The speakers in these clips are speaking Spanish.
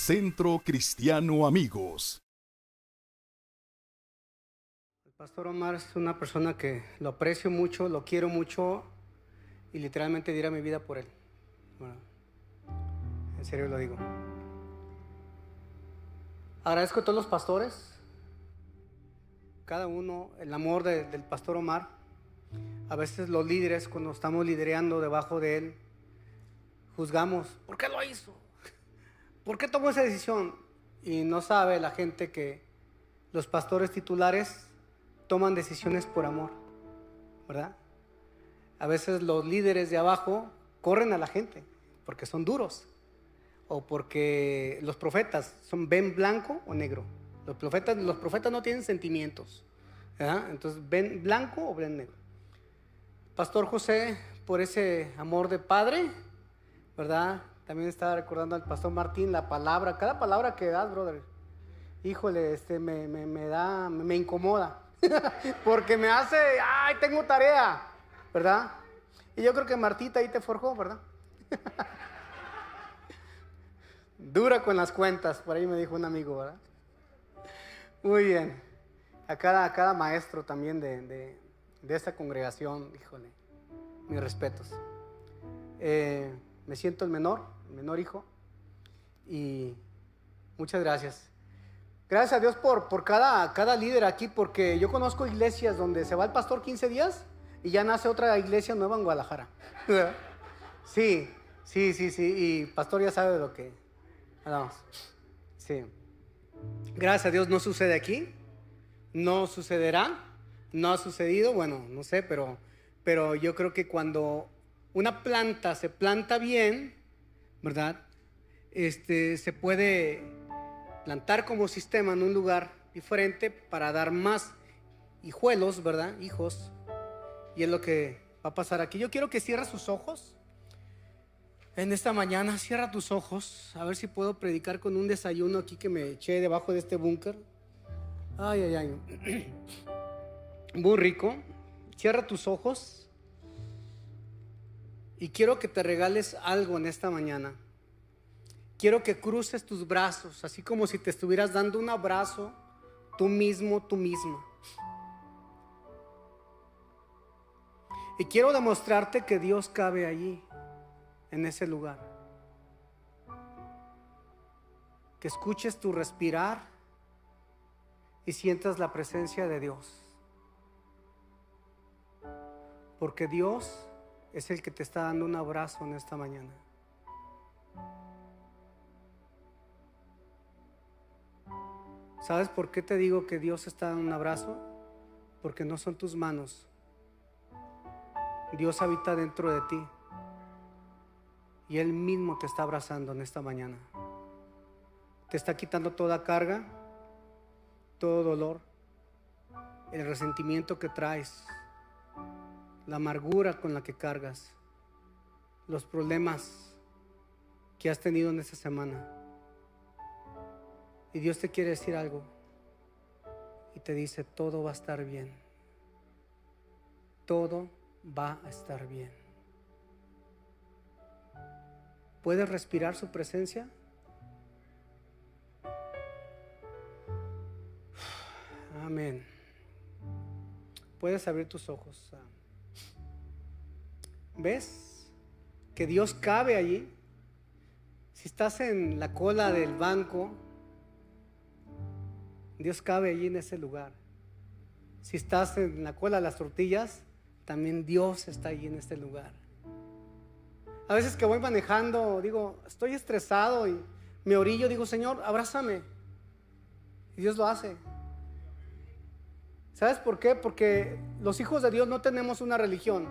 Centro Cristiano Amigos. El pastor Omar es una persona que lo aprecio mucho, lo quiero mucho y literalmente diera mi vida por él. Bueno, en serio lo digo. Agradezco a todos los pastores, cada uno, el amor de- del pastor Omar. A veces los líderes, cuando estamos lidereando debajo de él, juzgamos, ¿por qué lo hizo? ¿Por qué tomó esa decisión? Y no sabe la gente que los pastores titulares toman decisiones por amor, ¿verdad? A veces los líderes de abajo corren a la gente porque son duros o porque los profetas son ven blanco o negro. Los profetas, los profetas no tienen sentimientos, ¿verdad? Entonces ven blanco o ven negro. Pastor José, por ese amor de padre, ¿verdad? También estaba recordando al pastor Martín la palabra, cada palabra que das, brother. Híjole, este me, me- da, me, incomoda. Porque me hace, ay, tengo tarea, ¿verdad? Y yo creo que Martita ahí te forjó, ¿verdad? Dura con las cuentas, por ahí me dijo un amigo, ¿verdad? Muy bien. A cada, cada maestro también de, de- de esta congregación, híjole, mis respetos. Eh, me siento el menor, menor hijo, y muchas gracias. Gracias a Dios por, por cada, cada líder aquí, porque yo conozco iglesias donde se va el pastor 15 días y ya nace otra iglesia nueva en Guadalajara. Sí, sí, sí, sí, y pastor ya sabe de lo que hablamos. Sí. Gracias a Dios no sucede aquí, no sucederá, no ha sucedido, bueno, no sé, pero, pero yo creo que cuando una planta se planta bien, ¿verdad? Este, se puede plantar como sistema en un lugar diferente para dar más hijuelos, ¿verdad? Hijos. Y es lo que va a pasar aquí. Yo quiero que cierres sus ojos. En esta mañana, cierra tus ojos. A ver si puedo predicar con un desayuno aquí que me eché debajo de este búnker. Ay, ay, ay. Muy rico. Cierra tus ojos. Y quiero que te regales algo en esta mañana. Quiero que cruces tus brazos, así como si te estuvieras dando un abrazo tú mismo, tú misma. Y quiero demostrarte que Dios cabe allí, en ese lugar. Que escuches tu respirar y sientas la presencia de Dios. Porque Dios es el que te está dando un abrazo en esta mañana. ¿Sabes por qué te digo que Dios está dando un abrazo? Porque no son tus manos. Dios habita dentro de ti. Y Él mismo te está abrazando en esta mañana. Te está quitando toda carga, todo dolor, el resentimiento que traes, la amargura con la que cargas, los problemas que has tenido en esta semana. Y Dios te quiere decir algo. Y te dice, todo va a estar bien. Todo va a estar bien. ¿Puedes respirar su presencia? Amén. Puedes abrir tus ojos. ¿Ves que Dios cabe allí? Si estás en la cola del banco, Dios cabe allí en ese lugar. Si estás en la cola de las tortillas, también Dios está allí en este lugar. A veces que voy manejando, digo, estoy estresado y me orillo, digo, Señor, abrázame. Y Dios lo hace. ¿Sabes por qué? Porque los hijos de Dios no tenemos una religión,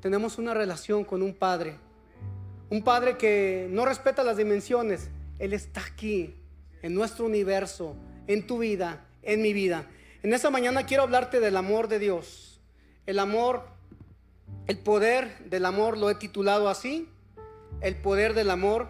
tenemos una relación con un Padre. Un Padre que no respeta las dimensiones. Él está aquí, en nuestro universo, en tu vida, en mi vida. En esta mañana quiero hablarte del amor de Dios. El amor, el poder del amor lo he titulado así. El poder del amor.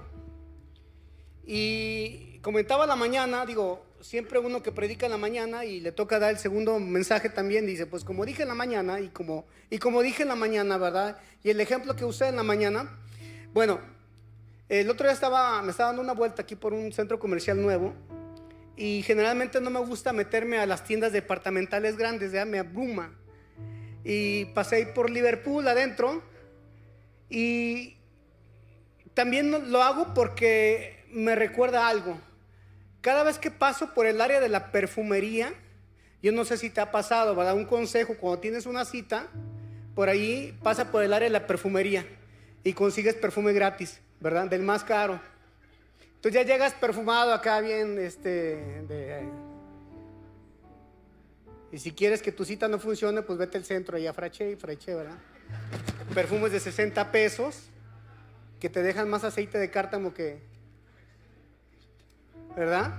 Y comentaba la mañana, digo, siempre uno que predica en la mañana y le toca dar el segundo mensaje también, dice, pues como dije en la mañana y como, y como dije en la mañana, ¿verdad? Y el ejemplo que usé en la mañana, bueno, El otro día estaba, me estaba dando una vuelta aquí por un centro comercial nuevo y generalmente no me gusta meterme a las tiendas departamentales grandes, ya me abruma. Y pasé por Liverpool adentro y también lo hago porque me recuerda algo. Cada vez que paso por el área de la perfumería, yo no sé si te ha pasado, ¿verdad? Un consejo, cuando tienes una cita, por ahí pasa por el área de la perfumería y consigues perfume gratis, ¿verdad? Del más caro. Entonces ya llegas perfumado acá bien, este, y si quieres que tu cita no funcione, pues vete al centro y a Frache y Frache, ¿verdad? Perfumes de 60 pesos que te dejan más aceite de cártamo que, ¿verdad?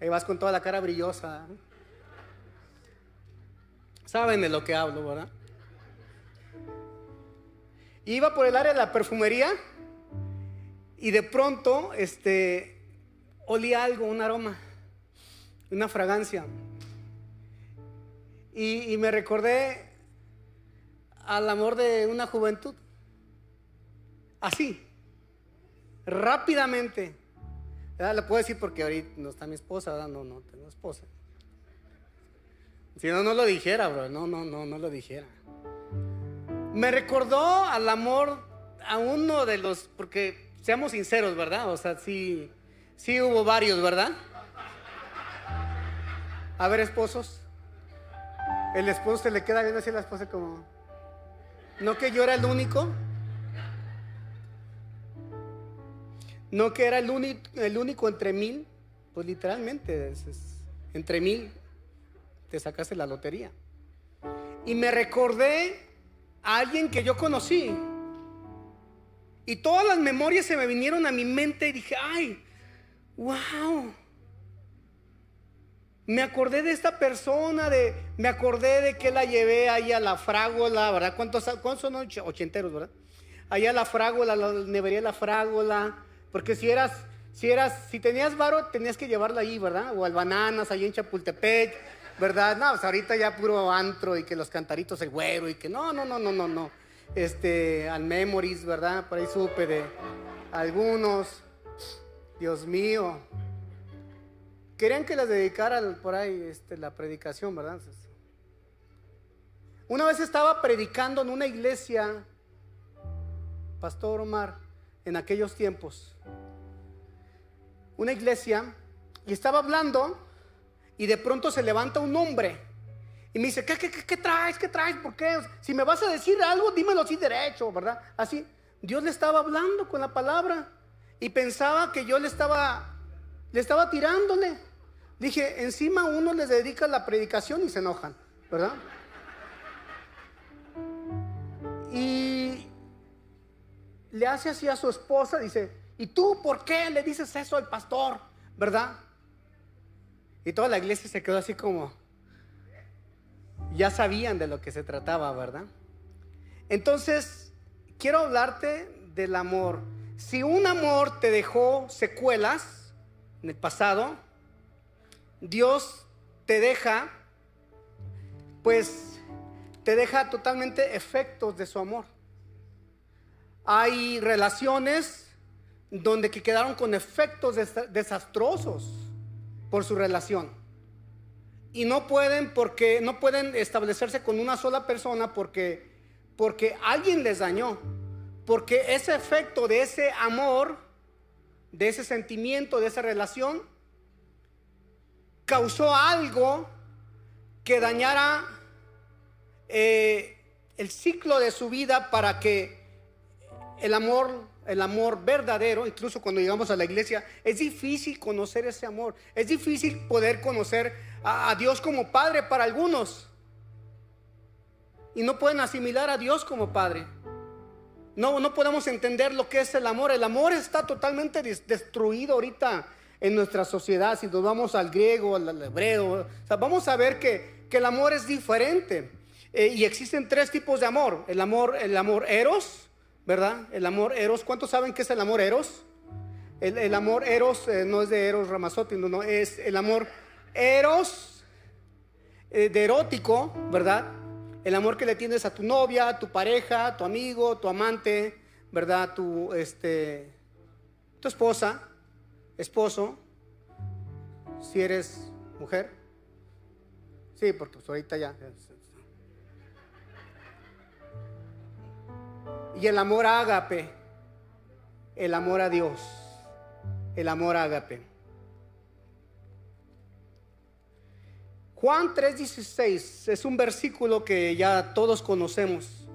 Ahí vas con toda la cara brillosa. Saben de lo que hablo, ¿verdad? Iba por el área de la perfumería y de pronto, este, olí algo, un aroma, una fragancia. Y, me recordé al amor de una juventud. Así, rápidamente. Le puedo decir porque ahorita no está mi esposa, ¿verdad? No, no tengo esposa. Si no, no lo dijera, bro. No, no, no, no lo dijera. Me recordó al amor a uno de los, porque seamos sinceros, ¿verdad? O sea, sí, sí hubo varios, ¿verdad? A ver, esposos. El esposo se le queda viendo así a la esposa como, ¿no que yo era el único? ¿No que era el único, entre mil? Pues literalmente, entre mil te sacaste la lotería. Y me recordé a alguien que yo conocí y todas las memorias se me vinieron a mi mente y dije, ay, wow. Me acordé de esta persona, de, me acordé de que la llevé ahí a la frágola, ¿verdad? ¿Cuántos, cuántos son ochenteros, verdad? Allá a la frágola, la nevería la frágola, porque si eras, si eras, si tenías varo, tenías que llevarla ahí, ¿verdad? O al bananas, ahí en Chapultepec, ¿verdad? No, pues ahorita ya puro antro y que los cantaritos el güero y que no, no, no, no, no, no este, al Memories, ¿verdad? Por ahí supe de algunos. Dios mío. Querían que les dedicara por ahí este, la predicación, ¿verdad? Una vez estaba predicando en una iglesia, Pastor Omar, en aquellos tiempos. Una iglesia, y estaba hablando, y de pronto se levanta un hombre y me dice, ¿qué, qué, traes? ¿Qué traes? ¿Por qué? Si me vas a decir algo, dímelo así derecho, ¿verdad? Así, Dios le estaba hablando con la palabra y pensaba que yo le estaba, le estaba tirándole. Dije, encima uno les dedica la predicación y se enojan, ¿verdad? Y le hace así a su esposa, dice, ¿y tú por qué le dices eso al pastor? ¿Verdad? Y toda la iglesia se quedó así como, ya sabían de lo que se trataba, ¿verdad? Entonces, quiero hablarte del amor. Si un amor te dejó secuelas en el pasado, Dios te deja, pues, te deja totalmente efectos de su amor. Hay relaciones donde que quedaron con efectos desastrosos por su relación y no pueden porque no pueden establecerse con una sola persona porque porque alguien les dañó. Porque ese efecto de ese amor, de ese sentimiento, de esa relación causó algo que dañara eh, el ciclo de su vida para que el amor el amor verdadero, incluso cuando llegamos a la iglesia, es difícil conocer ese amor. Es difícil poder conocer a, Dios como Padre para algunos. Y no pueden asimilar a Dios como Padre. No, no podemos entender lo que es el amor. El amor está totalmente destruido ahorita en nuestra sociedad. Si nos vamos al griego, al hebreo, vamos a ver que, el amor es diferente. Eh, y existen tres tipos de amor. El amor, el amor eros, ¿verdad? El amor eros. ¿Cuántos saben qué es el amor eros? El, amor eros eh, no es de eros Ramazotti, no, no, es el amor eros eh, de erótico, ¿verdad? El amor que le tienes a tu novia, tu pareja, tu amigo, tu amante, ¿verdad? Tu, este, tu esposa, esposo, si eres mujer. Sí, porque pues ahorita ya. El amor ágape, el amor a Dios, el amor ágape. Juan 3:16 es un versículo que ya todos conocemos.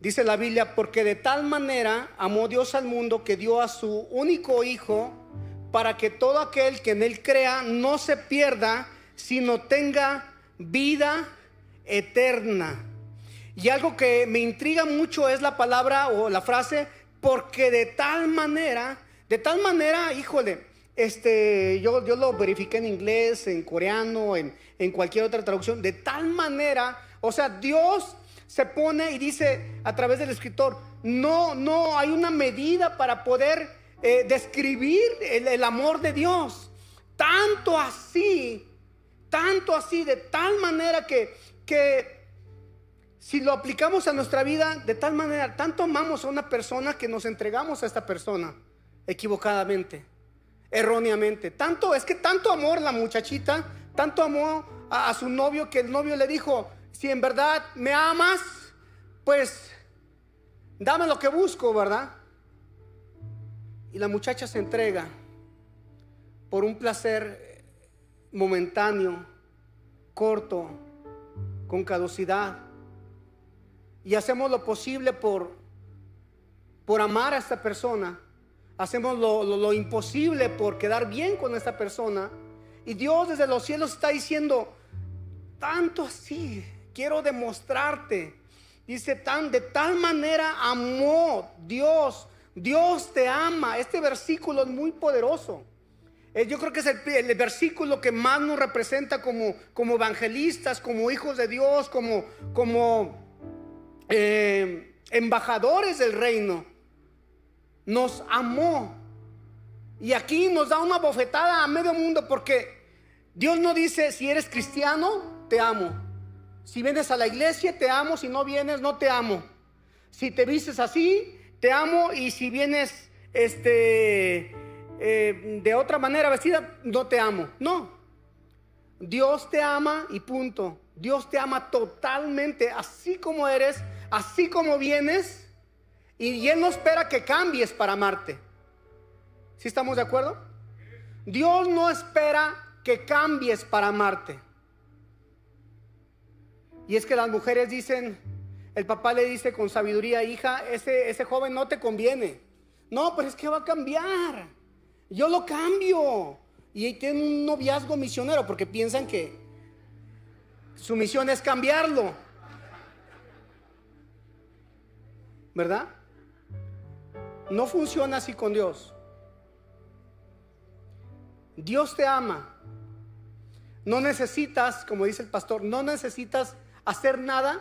Dice la Biblia, porque de tal manera amó Dios al mundo que dio a su único Hijo para que todo aquel que en Él crea no se pierda, sino tenga vida eterna. Y algo que me intriga mucho es la palabra o la frase, porque de tal manera, de tal manera, híjole, este, yo, lo verifiqué en inglés, en coreano, en, en cualquier otra traducción, de tal manera, o sea, Dios se pone y dice a través del escritor, no, no hay una medida para poder eh, describir el, el amor de Dios. Tanto así, tanto así, de tal manera que, que si lo aplicamos a nuestra vida, de tal manera, tanto amamos a una persona que nos entregamos a esta persona equivocadamente, erróneamente. Tanto, es que tanto amor la muchachita, tanto amor a, a su novio que el novio le dijo, si en verdad me amas, pues dame lo que busco, ¿verdad? Y la muchacha se entrega por un placer momentáneo, corto, con caducidad. Y hacemos lo posible por, por amar a esta persona. Hacemos lo, lo, imposible por quedar bien con esta persona. Y Dios desde los cielos está diciendo, tanto así, quiero demostrarte. Dice, tan, de tal manera amó Dios. Dios te ama. Este versículo es muy poderoso. Eh, yo creo que es el, el, versículo que más nos representa como, como evangelistas, como hijos de Dios, como, como eh, embajadores del reino. Nos amó. Y aquí nos da una bofetada a medio mundo porque Dios no dice, si eres cristiano, te amo. Si vienes a la iglesia, te amo. Si no vienes, no te amo. Si te vistes así, te amo. Y si vienes este, eh, de otra manera vestida, no te amo. No. Dios te ama y punto. Dios te ama totalmente, así como eres, así como vienes. Y Él no espera que cambies para amarte. ¿Sí estamos de acuerdo? Dios no espera que cambies para amarte. Y es que las mujeres dicen, el papá le dice con sabiduría, hija, ese, ese joven no te conviene. No, pero es que va a cambiar. Yo lo cambio. Y tienen un noviazgo misionero porque piensan que su misión es cambiarlo. ¿Verdad? No funciona así con Dios. Dios te ama. No necesitas, como dice el pastor, no necesitas hacer nada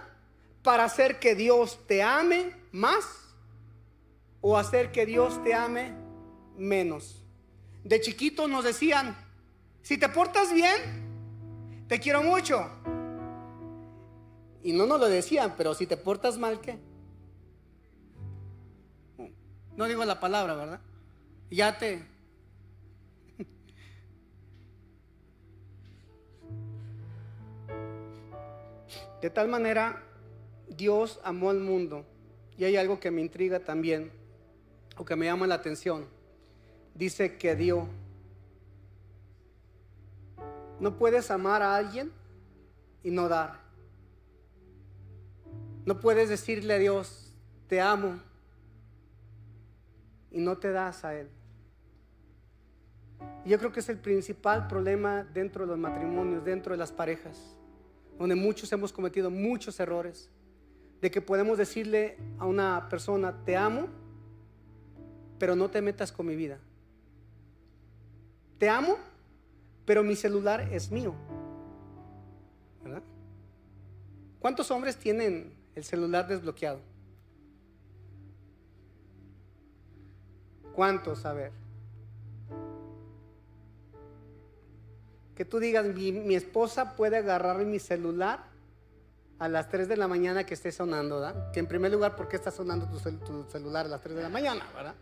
para hacer que Dios te ame más o hacer que Dios te ame menos. De chiquito nos decían, si te portas bien, te quiero mucho. Y no nos lo decían, pero si te portas mal, ¿qué? No digo la palabra, ¿verdad? Ya te, De tal manera, Dios amó al mundo. Y hay algo que me intriga también, o que me llama la atención. Dice que dio. No puedes amar a alguien y no dar. No puedes decirle a Dios, te amo, y no te das a Él. Yo creo que es el principal problema dentro de los matrimonios, dentro de las parejas donde muchos hemos cometido muchos errores, de que podemos decirle a una persona, te amo, pero no te metas con mi vida. Te amo, pero mi celular es mío. ¿Cuántos hombres tienen el celular desbloqueado? ¿Cuántos? A ver. Que tú digas, mi, mi esposa puede agarrar mi celular a las 3 de la mañana que esté sonando, ¿verdad? Que en primer lugar, ¿por qué está sonando tu, tu celular a las 3 de la mañana, verdad?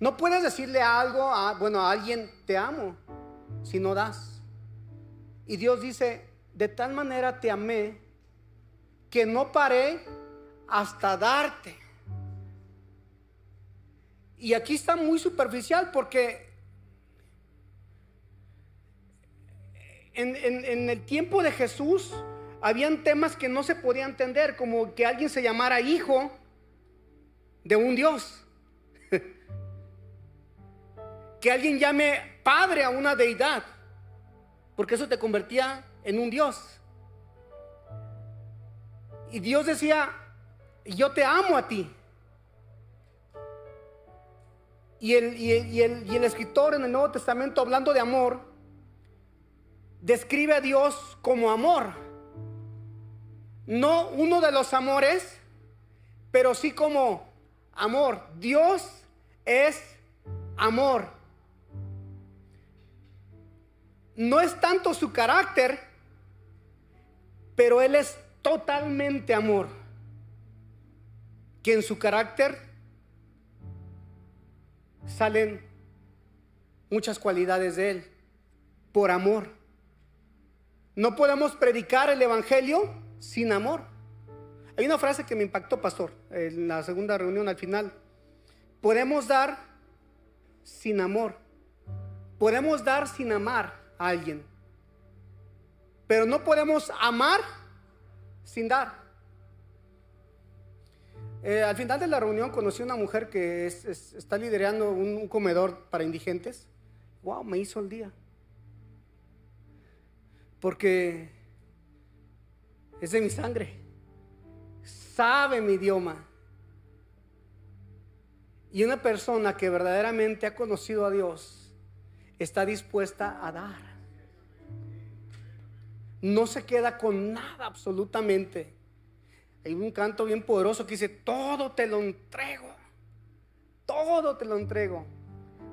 No puedes decirle algo, a, bueno, a alguien, te amo, si no das. Y Dios dice, de tal manera te amé que no paré hasta darte. Y aquí está muy superficial porque en, el tiempo de Jesús habían temas que no se podían entender, como que alguien se llamara hijo de un Dios. que alguien llame padre a una deidad, porque eso te convertía en un Dios. Y Dios decía, yo te amo a ti. Y el, y el- y el- y el escritor en el Nuevo Testamento, hablando de amor, describe a Dios como amor. No uno de los amores, pero sí como amor. Dios es amor. No es tanto su carácter, pero Él es totalmente amor. Que en su carácter salen muchas cualidades de Él por amor. No podemos predicar el Evangelio sin amor. Hay una frase que me impactó, pastor, en la segunda reunión al final. Podemos dar sin amor. Podemos dar sin amar a alguien. Pero no podemos amar sin dar. Eh, al final de la reunión conocí a una mujer que es- es- está liderando un, un comedor para indigentes. Wow, me hizo el día. Porque es de mi sangre. Sabe mi idioma. Y una persona que verdaderamente ha conocido a Dios está dispuesta a dar. No se queda con nada absolutamente. Hay un canto bien poderoso que dice, todo te lo entrego. Todo te lo entrego.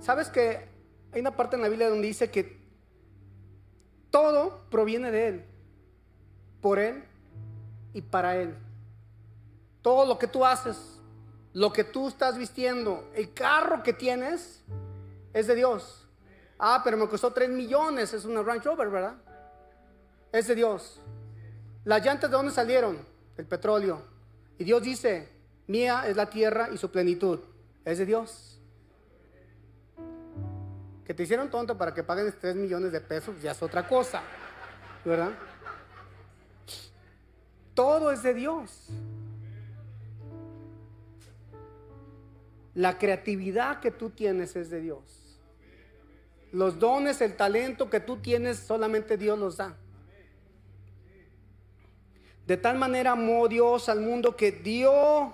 ¿Sabes que hay una parte en la Biblia donde dice que todo proviene de Él, por Él y para Él? Todo lo que tú haces, lo que tú estás vistiendo, el carro que tienes, es de Dios. Ah, pero me costó 3 millones, es una Range Rover, ¿verdad? Es de Dios. Las llantas de dónde salieron? El petróleo. Y Dios dice, mía es la tierra y su plenitud. Es de Dios. Que te hicieron tonto para que paguen 3 millones de pesos, ya es otra cosa. ¿Verdad? Todo es de Dios. La creatividad que tú tienes es de Dios. Los dones, el talento que tú tienes, solamente Dios los da. De tal manera amó Dios al mundo que dio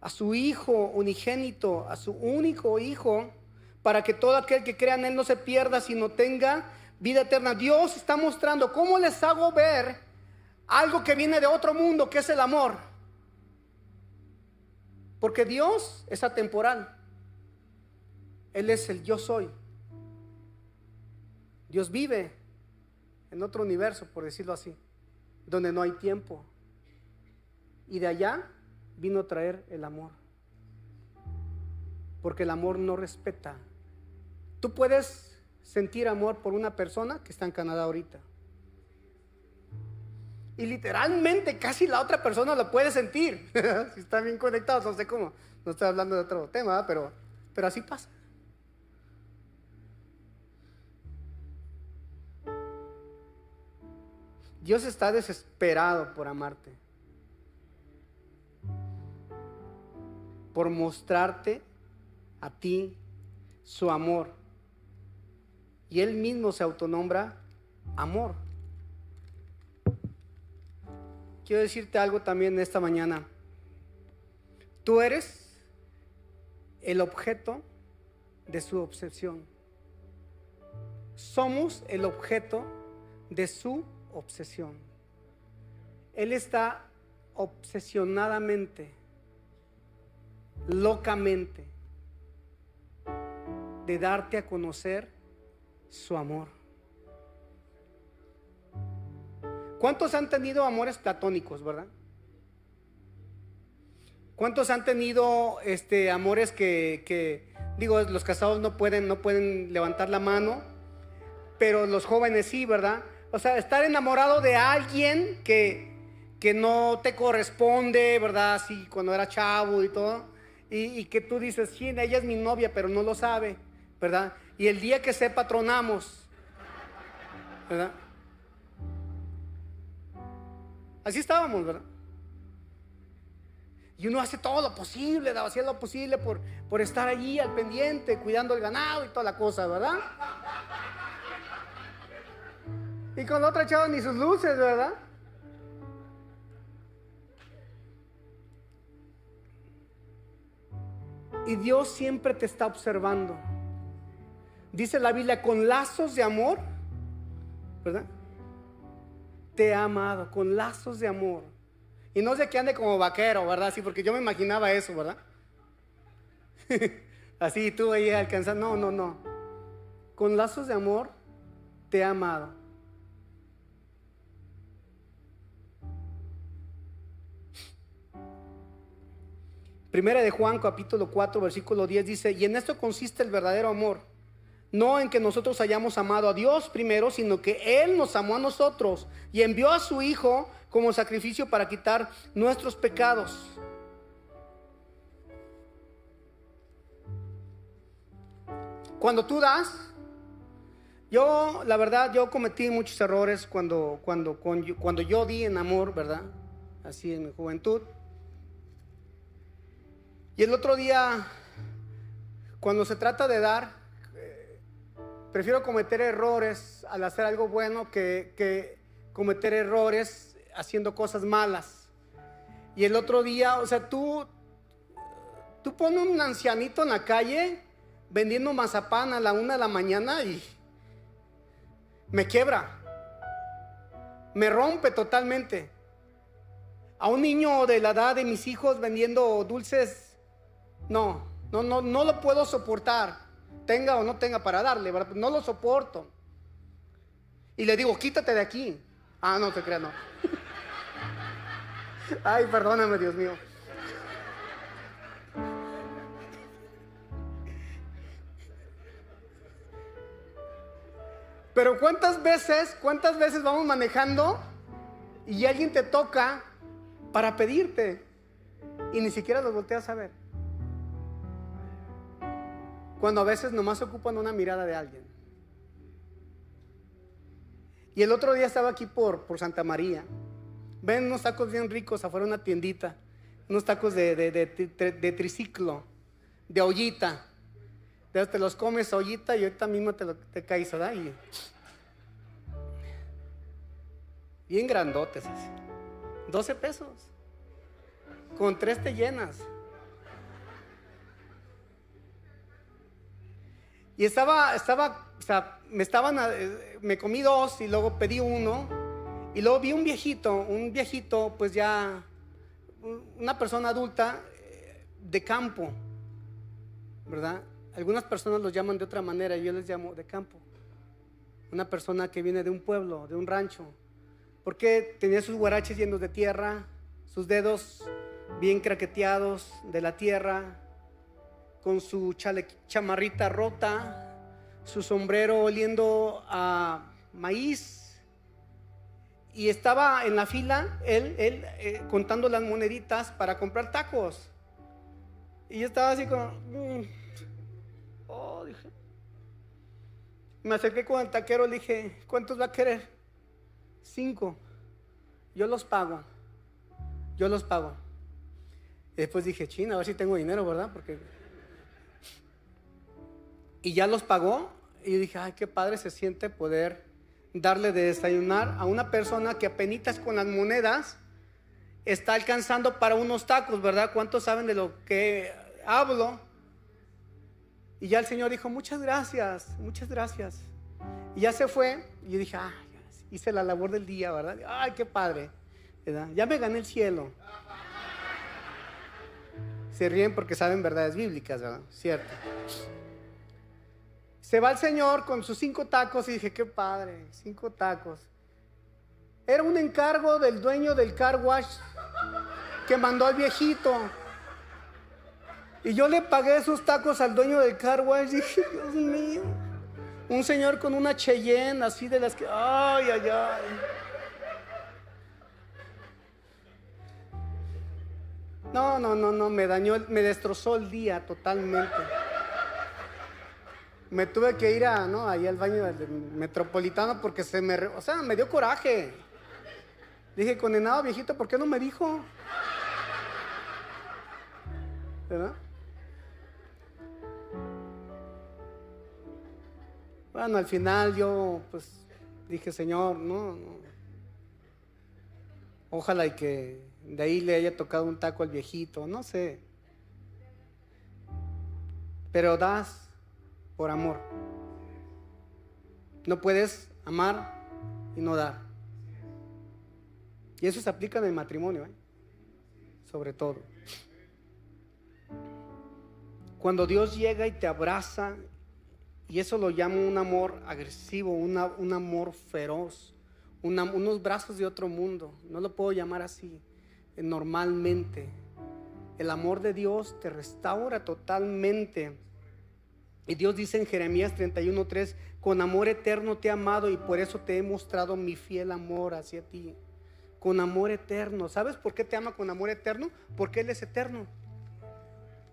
a su Hijo unigénito, a su único Hijo, para que todo aquel que crea en Él no se pierda, sino tenga vida eterna. Dios está mostrando cómo les hago ver algo que viene de otro mundo, que es el amor. Porque Dios es atemporal. Él es el yo soy. Dios vive en otro universo, por decirlo así, donde no hay tiempo. Y de allá vino a traer el amor. Porque el amor no respeta. Tú puedes sentir amor por una persona que está en Canadá ahorita. Y literalmente casi la otra persona lo puede sentir. si están bien conectados, no sé cómo. No estoy hablando de otro tema, pero, pero así pasa. Dios está desesperado por amarte. Por mostrarte a ti su amor. Y Él mismo se autonombra amor. Quiero decirte algo también esta mañana. Tú eres el objeto de su obsesión. Somos el objeto de su obsesión. Él está obsesionadamente, locamente, de darte a conocer su amor. ¿Cuántos han tenido amores platónicos, verdad? ¿Cuántos han tenido este, amores que, digo, los casados no pueden, no pueden levantar la mano, pero los jóvenes sí, ¿verdad? O sea, estar enamorado de alguien que, que no te corresponde, ¿verdad? Así cuando era chavo y todo. Y, que tú dices, sí, ella es mi novia, pero no lo sabe, ¿verdad? Y el día que sepa, tronamos, ¿verdad? Así estábamos, ¿verdad? Y uno hace todo lo posible, hacía lo posible por, por estar allí al pendiente, cuidando el ganado y toda la cosa, ¿verdad? Y con la otra chava ni sus luces, ¿verdad? Y Dios siempre te está observando. Dice la Biblia, con lazos de amor, ¿verdad? Te ha amado, con lazos de amor. Y no sé que ande como vaquero, ¿verdad? Sí, porque yo me imaginaba eso, ¿verdad? Así tú ahí alcanzando. No, no, no. Con lazos de amor te ha amado. Primera de Juan capítulo 4 versículo 10 dice, y en esto consiste el verdadero amor, no en que nosotros hayamos amado a Dios primero, sino que Él nos amó a nosotros y envió a su Hijo como sacrificio para quitar nuestros pecados. Cuando tú das, yo, la verdad, yo cometí muchos errores cuando, cuando, cuando yo di en amor, ¿verdad? Así en mi juventud. Y el otro día, cuando se trata de dar, eh, prefiero cometer errores al hacer algo bueno que, que cometer errores haciendo cosas malas. Y el otro día, o sea, tú, tú pones un ancianito en la calle vendiendo mazapán a la una de la mañana y me quiebra, me rompe totalmente. A un niño de la edad de mis hijos vendiendo dulces, no, no, no, no lo puedo soportar, tenga o no tenga para darle, no lo soporto. Y le digo, quítate de aquí. Ah, no te creas, no. Ay, perdóname, Dios mío. Pero cuántas veces, cuántas veces vamos manejando y alguien te toca para pedirte y ni siquiera lo volteas a ver. Cuando a veces nomás ocupan una mirada de alguien. Y el otro día estaba aquí por, por Santa María Ven unos tacos bien ricos afuera de una tiendita. Unos tacos de, triciclo, de ollita. Te los comes ollita y ahorita mismo te, lo, te caes, ¿verdad? bien grandotes así. 12 pesos. Con tres te llenas. Y estaba, estaba, o sea, me estaban, eh, me comí dos y luego pedí uno y luego vi un viejito, un viejito, pues ya, una persona adulta eh, de campo, ¿verdad? Algunas personas los llaman de otra manera, yo les llamo de campo. Una persona que viene de un pueblo, de un rancho, porque tenía sus guaraches llenos de tierra, sus dedos bien craqueteados de la tierra, con su chamarrita rota, su sombrero oliendo a maíz y estaba en la fila él, él eh, contando las moneditas para comprar tacos. Y yo estaba así como, mm". oh, dije. Me acerqué con el taquero, le dije, ¿cuántos va a querer? Cinco. Yo los pago. Yo los pago. Y después dije, china, a ver si tengo dinero, ¿verdad? Porque... Y ya los pagó y dije, ay, qué padre se siente poder darle de desayunar a una persona que apenas con las monedas está alcanzando para unos tacos, ¿verdad? ¿Cuántos saben de lo que hablo? Y ya el Señor dijo, muchas gracias, muchas gracias. Y ya se fue y yo dije, ah, hice la labor del día, ¿verdad? Ay, qué padre. Ya me gané el cielo. Se ríen porque saben verdades bíblicas, ¿verdad? Cierto. Se va el Señor con sus cinco tacos y dije, qué padre, cinco tacos. Era un encargo del dueño del car wash que mandó al viejito. Y yo le pagué esos tacos al dueño del car wash. Y dije, Dios mío. Un señor con una Cheyenne así de las que. Ay, ay, ay. No, no, no, no, me dañó, me destrozó el día totalmente. Me tuve que ir a, ¿no? ahí al baño metropolitano porque se me, o sea, me dio coraje. Dije, condenado viejito, ¿por qué no me dijo? ¿Verdad? Bueno, al final yo pues dije, Señor, no, Ojalá y que de ahí le haya tocado un taco al viejito, no sé. Pero das por amor. No puedes amar y no dar. Y eso se aplica en el matrimonio, ¿eh? sobre todo. Cuando Dios llega y te abraza y eso lo llamo un amor agresivo, un amor feroz, unos brazos de otro mundo. No lo puedo llamar así eh, normalmente. El amor de Dios te restaura totalmente. Y Dios dice en Jeremías 31:3, con amor eterno te he amado y por eso te he mostrado mi fiel amor hacia ti. Con amor eterno. ¿Sabes por qué te ama con amor eterno? Porque Él es eterno.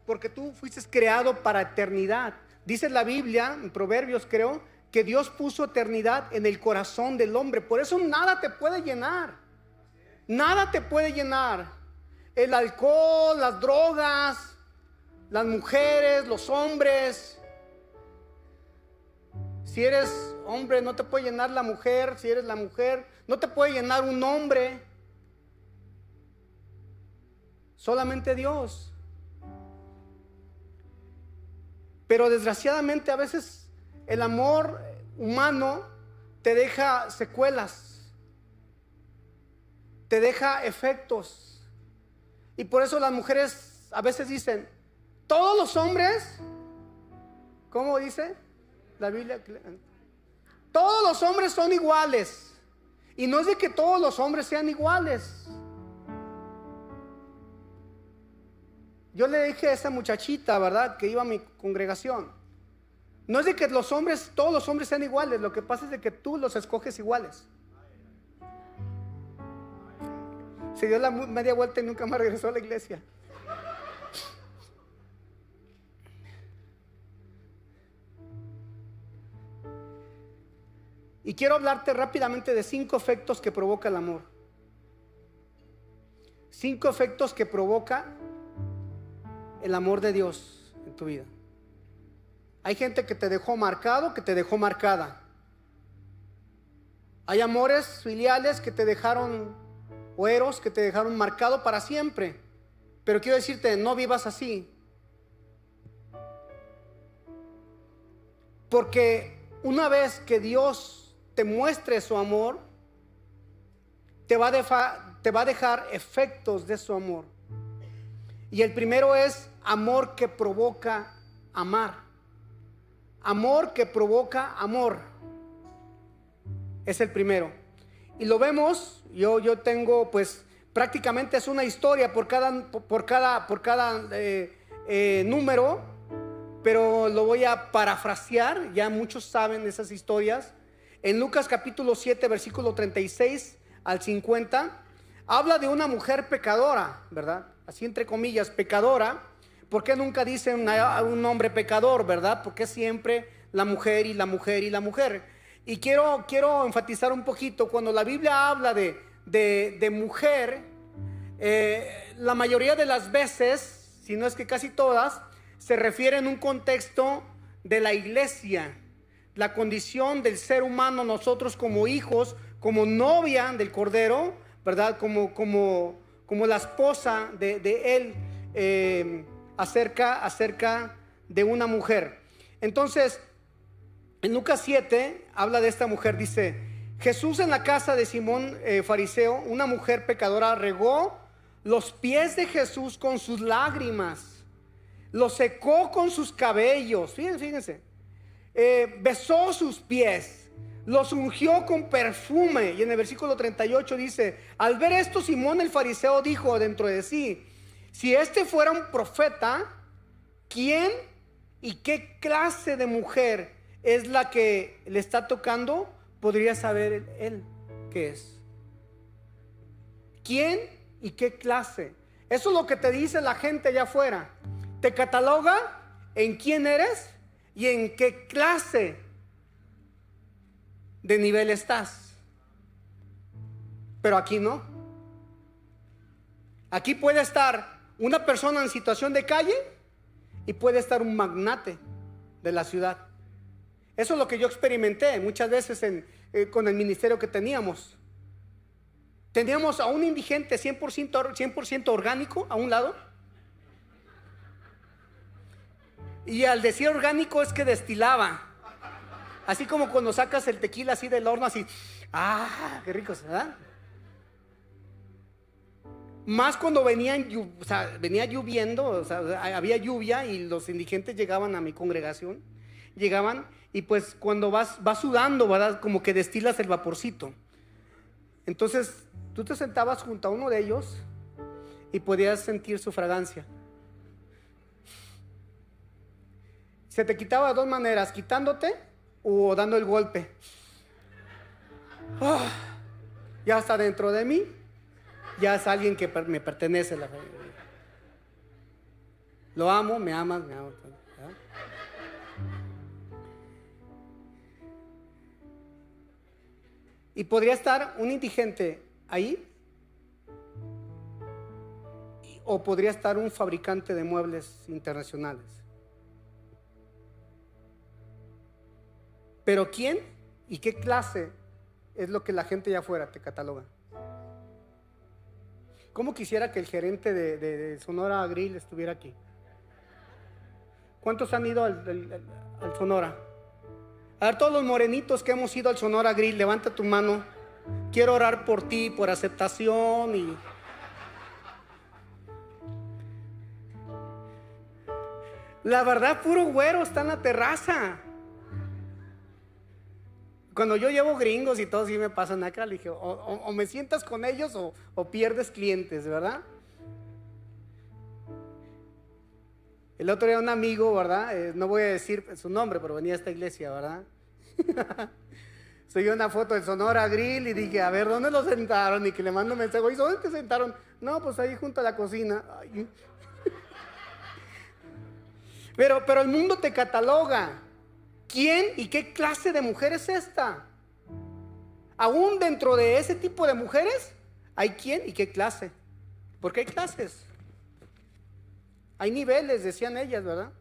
Porque tú fuiste creado para eternidad. Dice la Biblia, en Proverbios creo, que Dios puso eternidad en el corazón del hombre. Por eso nada te puede llenar. Nada te puede llenar. El alcohol, las drogas, las mujeres, los hombres. Si eres hombre, no te puede llenar la mujer. Si eres la mujer, no te puede llenar un hombre. Solamente Dios. Pero desgraciadamente a veces el amor humano te deja secuelas, te deja efectos. Y por eso las mujeres a veces dicen, todos los hombres, ¿cómo dice la Biblia? Todos los hombres son iguales. Y no es de que todos los hombres sean iguales. Yo le dije a esa muchachita, ¿verdad? Que iba a mi congregación. No es de que los hombres, todos los hombres sean iguales, lo que pasa es de que tú los escoges iguales. Se dio la media vuelta y nunca más regresó a la iglesia. Y quiero hablarte rápidamente de cinco efectos que provoca el amor. Cinco efectos que provoca el amor de Dios en tu vida. Hay gente que te dejó marcado, que te dejó marcada. Hay amores filiales que te dejaron, o eros que te dejaron marcado para siempre. Pero quiero decirte, no vivas así. Porque una vez que Dios te muestre su amor, te va, a te va a dejar efectos de su amor. Y el primero es amor que provoca amar. Amor que provoca amor. Es el primero. Y lo vemos, yo, yo tengo pues prácticamente es una historia por cada, por cada, por cada eh, eh, número, pero lo voy a parafrasear, ya muchos saben esas historias. En Lucas capítulo 7, versículo 36 al 50, habla de una mujer pecadora, ¿verdad? Así entre comillas, pecadora, ¿Por qué nunca dicen a un hombre pecador, verdad? Porque siempre la mujer y la mujer y la mujer. Y quiero, quiero enfatizar un poquito, cuando la Biblia habla de, de, mujer, eh, la mayoría de las veces, si no es que casi todas, se refiere en un contexto de la iglesia, la condición del ser humano, nosotros como hijos, como novia del Cordero, ¿verdad? Como, como, como la esposa de, él. Eh, acerca, acerca de una mujer. Entonces, en Lucas 7 habla de esta mujer, dice, Jesús en la casa de Simón eh, Fariseo, una mujer pecadora, regó los pies de Jesús con sus lágrimas, los secó con sus cabellos, fíjense, fíjense, eh, besó sus pies, los ungió con perfume. Y en el versículo 38 dice, al ver esto, Simón el fariseo dijo dentro de sí, si este fuera un profeta, ¿quién y qué clase de mujer es la que le está tocando? Podría saber él qué es. ¿Quién y qué clase? Eso es lo que te dice la gente allá afuera. Te cataloga en quién eres y en qué clase de nivel estás. Pero aquí no. Aquí puede estar una persona en situación de calle y puede estar un magnate de la ciudad. Eso es lo que yo experimenté muchas veces eh, con el ministerio que teníamos. Teníamos a un indigente 100%, 100 orgánico a un lado. Y al decir orgánico es que destilaba. Así como cuando sacas el tequila así del horno, así. ¡Ah! ¡Qué rico! ¿verdad? Más cuando venían, venía lloviendo, o sea, había lluvia y los indigentes llegaban a mi congregación. Llegaban y pues cuando vas, vas sudando, ¿verdad? Como que destilas el vaporcito. Entonces tú te sentabas junto a uno de ellos y podías sentir su fragancia. Se te quitaba de dos maneras, quitándote o dando el golpe. Ah, ya está dentro de mí, ya es alguien que me pertenece. La Lo amo, me amas, me amas. Y podría estar un indigente ahí. O podría estar un fabricante de muebles internacionales. Pero ¿quién y qué clase es lo que la gente allá afuera te cataloga? ¿Cómo quisiera que el gerente de, Sonora Grill estuviera aquí? ¿Cuántos han ido al, Sonora? A ver, todos los morenitos que hemos ido al Sonora Grill, levanta tu mano. Quiero orar por ti, por aceptación y... La verdad, puro güero está en la terraza. Cuando yo llevo gringos y todos sí me pasan acá, le dije, o, me sientas con ellos o, pierdes clientes, ¿verdad? El otro día un amigo, ¿verdad? Eh, no voy a decir su nombre, pero venía a esta iglesia, ¿verdad? Seguí una foto de Sonora Grill y dije, a ver, ¿dónde lo sentaron? Y que le mando un mensaje, ¿y dónde te sentaron? No, pues ahí junto a la cocina. Pero, pero el mundo te cataloga. ¿Quién y qué clase de mujer es esta? Aún dentro de ese tipo de mujeres, hay quién y qué clase. Porque hay clases. Hay niveles, decían ellas, ¿verdad?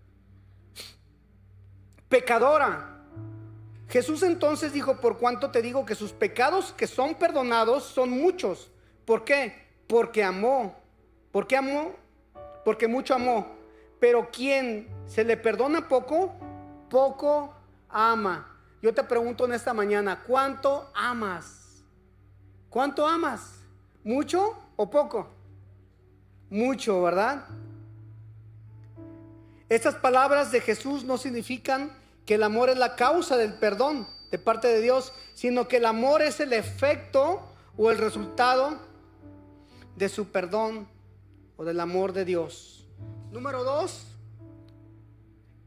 Pecadora. Jesús entonces dijo, por cuanto te digo que sus pecados que son perdonados son muchos. ¿Por qué? Porque amó. ¿Por qué amó? Porque mucho amó. Pero quien se le perdona poco, poco ama. Yo te pregunto en esta mañana, ¿cuánto amas? ¿Cuánto amas? ¿Mucho o poco? Mucho, ¿verdad? Estas palabras de Jesús no significan que el amor es la causa del perdón de parte de Dios, sino que el amor es el efecto o el resultado de su perdón o del amor de Dios. Número dos,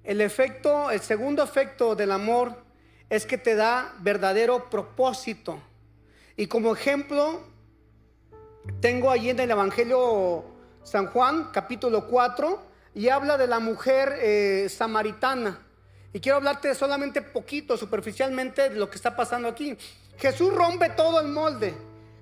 el efecto, el segundo efecto del amor es que te da verdadero propósito. Y como ejemplo, tengo allí en el Evangelio San Juan, capítulo 4, y habla de la mujer eh, samaritana. Y quiero hablarte solamente poquito, superficialmente, de lo que está pasando aquí. Jesús rompe todo el molde.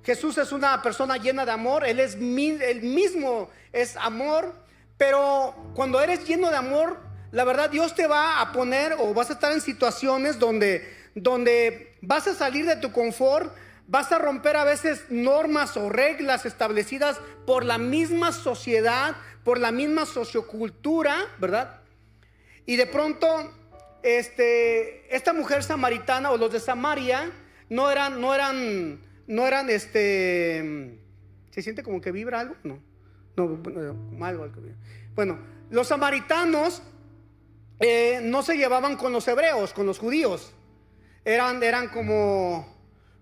Jesús es una persona llena de amor, Él es el mismo, es amor, pero cuando eres lleno de amor, la verdad Dios te va a poner o vas a estar en situaciones donde, donde vas a salir de tu confort, vas a romper a veces normas o reglas establecidas por la misma sociedad, por la misma sociocultura, ¿verdad? Y de pronto este, esta mujer samaritana o los de Samaria no eran, no eran, no eran, este, ¿se siente como que vibra algo? No, no, algo, Bueno, los samaritanos eh, no se llevaban con los hebreos, con los judíos. Eran, eran como,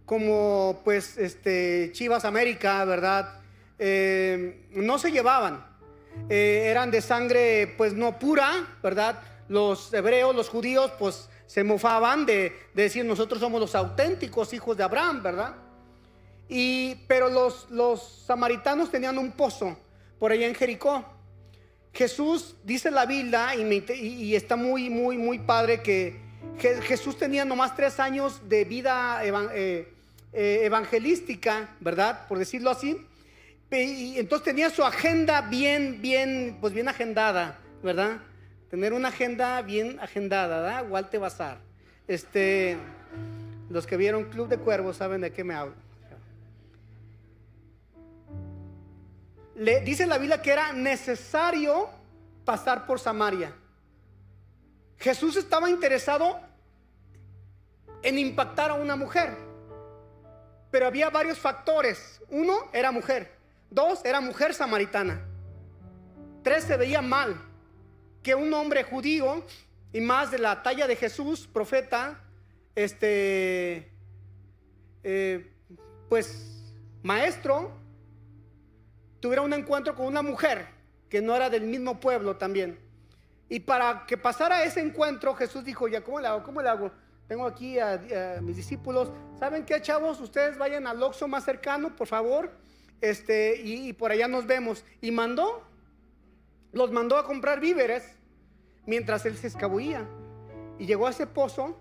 como, pues, este, Chivas América, ¿verdad? Eh, no se llevaban. Eh, eran de sangre, pues, no pura, ¿verdad? Los hebreos, los judíos, pues, se mofaban de, decir nosotros somos los auténticos hijos de Abraham, ¿verdad? Y, pero los, los samaritanos tenían un pozo por allá en Jericó. Jesús dice la Biblia y, está muy, muy, muy padre que Jesús tenía nomás tres años de vida eh, eh, evangelística, ¿verdad? Por decirlo así. Y entonces tenía su agenda bien, bien, pues bien agendada, ¿verdad? tener una agenda bien agendada, ¿verdad? Walter Bazar. Este, los que vieron Club de Cuervos saben de qué me hablo. Le dice la Biblia que era necesario pasar por Samaria. Jesús estaba interesado en impactar a una mujer, pero había varios factores. Uno era mujer, dos era mujer samaritana, tres se veía mal, que un hombre judío y más de la talla de Jesús, profeta, este, eh, pues maestro, tuviera un encuentro con una mujer que no era del mismo pueblo también. Y para que pasara ese encuentro, Jesús dijo, ya, ¿cómo le hago? ¿Cómo le hago? Tengo aquí a, mis discípulos. ¿Saben qué, chavos? Ustedes vayan al Oxxo más cercano, por favor. Este, y, y por allá nos vemos. Y mandó los mandó a comprar víveres mientras él se escabullía. Y llegó a ese pozo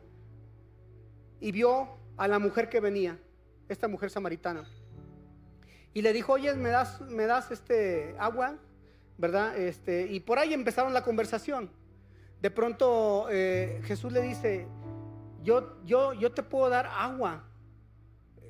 y vio a la mujer que venía, esta mujer samaritana. Y le dijo, oye, ¿me das, me das este agua? ¿Verdad? Este, y por ahí empezaron la conversación. De pronto eh, Jesús le dice, yo, yo, yo te puedo dar agua,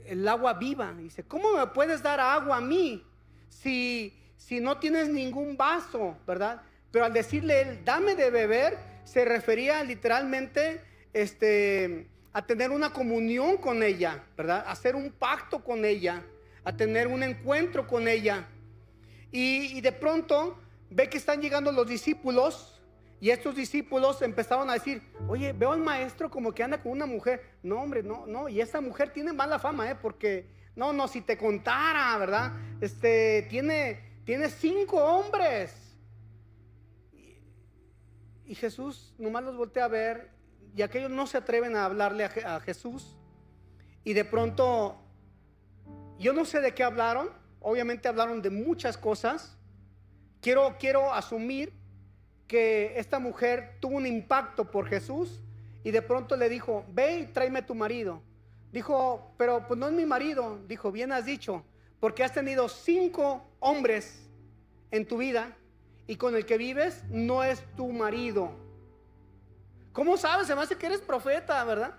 el agua viva. dice, ¿cómo me puedes dar agua a mí si, si no tienes ningún vaso, verdad? Pero al decirle él, dame de beber, se refería literalmente este, a tener una comunión con ella, ¿verdad? A hacer un pacto con ella, a tener un encuentro con ella. Y, de pronto ve que están llegando los discípulos y estos discípulos empezaron a decir, oye, veo al maestro como que anda con una mujer. No, hombre, no, no. Y esta mujer tiene mala fama, ¿eh? Porque, no, no, si te contara, ¿verdad? Este, tiene, tiene cinco hombres. Y Jesús nomás los voltea a ver y aquellos no se atreven a hablarle a, Jesús. Y de pronto, yo no sé de qué hablaron, obviamente hablaron de muchas cosas. Quiero, quiero asumir que esta mujer tuvo un impacto por Jesús y de pronto le dijo, ve y tráeme a tu marido. Dijo, pero pues no es mi marido. Dijo, bien has dicho, porque has tenido cinco hombres en tu vida y con el que vives no es tu marido. ¿Cómo sabes? Se me hace que eres profeta, ¿verdad?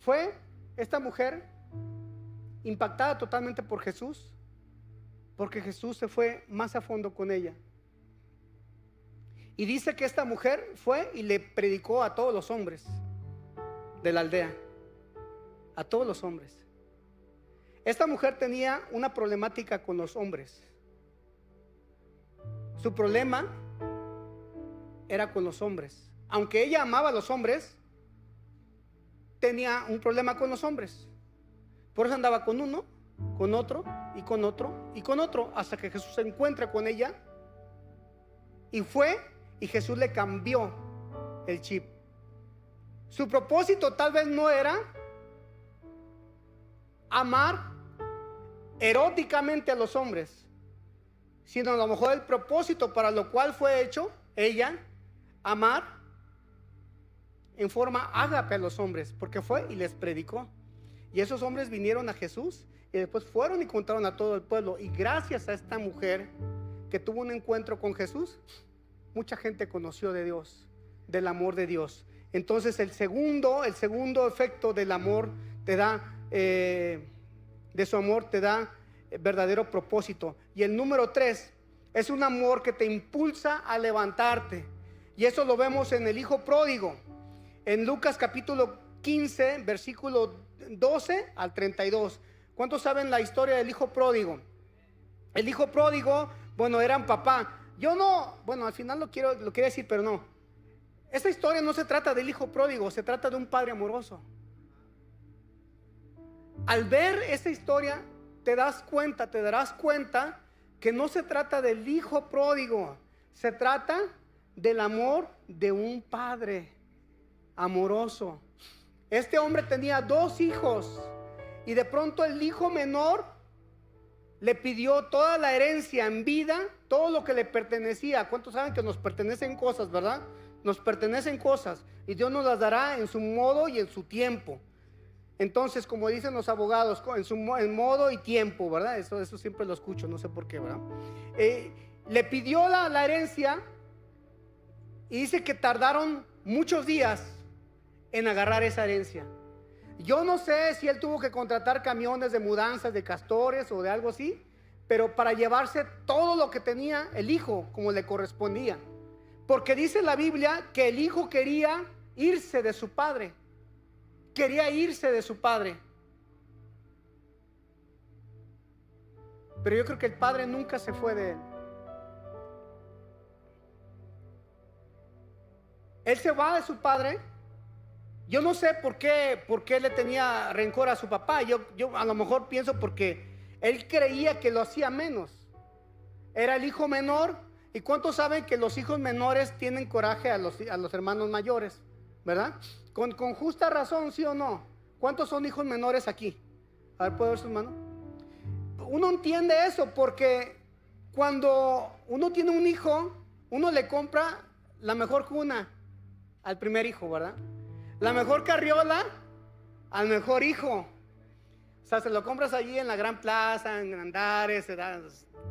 Fue esta mujer impactada totalmente por Jesús, porque Jesús se fue más a fondo con ella. Y dice que esta mujer fue y le predicó a todos los hombres de la aldea, a todos los hombres. Esta mujer tenía una problemática con los hombres. Su problema era con los hombres. Aunque ella amaba a los hombres, tenía un problema con los hombres. Por eso andaba con uno, con otro, y con otro, y con otro, hasta que Jesús se encuentra con ella. Y fue, y Jesús le cambió el chip. Su propósito tal vez no era amar eróticamente a los hombres sino a lo mejor el propósito para lo cual fue hecho ella, amar en forma ágape a los hombres, porque fue y les predicó. Y esos hombres vinieron a Jesús y después fueron y contaron a todo el pueblo. Y gracias a esta mujer que tuvo un encuentro con Jesús, mucha gente conoció de Dios, del amor de Dios. Entonces el segundo, el segundo efecto del amor te da, eh, de su amor te da verdadero propósito. Y el número tres es un amor que te impulsa a levantarte. Y eso lo vemos en el Hijo Pródigo. En Lucas capítulo 15, versículo 12 al 32. ¿Cuántos saben la historia del Hijo Pródigo? El Hijo Pródigo, bueno, era un papá. Yo no, bueno, al final lo quiero, lo quiero decir, pero no. Esta historia no se trata del hijo pródigo, se trata de un padre amoroso. Al ver esta historia, te das cuenta, te darás cuenta que no se trata del hijo pródigo, se trata del amor de un padre amoroso. Este hombre tenía dos hijos y de pronto el hijo menor le pidió toda la herencia en vida, todo lo que le pertenecía. ¿Cuántos saben que nos pertenecen cosas, verdad? Nos pertenecen cosas y Dios nos las dará en su modo y en su tiempo. Entonces, como dicen los abogados, en su modo y tiempo, ¿verdad? Eso, eso siempre lo escucho, no sé por qué, ¿verdad? Eh, le pidió la, la herencia y dice que tardaron muchos días en agarrar esa herencia. Yo no sé si él tuvo que contratar camiones de mudanzas de castores o de algo así, pero para llevarse todo lo que tenía el hijo como le correspondía. Porque dice la Biblia que el hijo quería irse de su padre quería irse de su padre. Pero yo creo que el padre nunca se fue de él. Él se va de su padre. Yo no sé por qué, por qué le tenía rencor a su papá. Yo, yo a lo mejor pienso porque él creía que lo hacía menos. Era el hijo menor. ¿Y cuántos saben que los hijos menores tienen coraje a los, a los hermanos mayores? ¿Verdad? Con, justa razón, sí o no. ¿Cuántos son hijos menores aquí? A ver, ¿puedo ver sus manos? Uno entiende eso porque cuando uno tiene un hijo, uno le compra la mejor cuna al primer hijo, ¿verdad? La mejor carriola al mejor hijo. O sea, se lo compras allí en la Gran Plaza, en Andares, se dan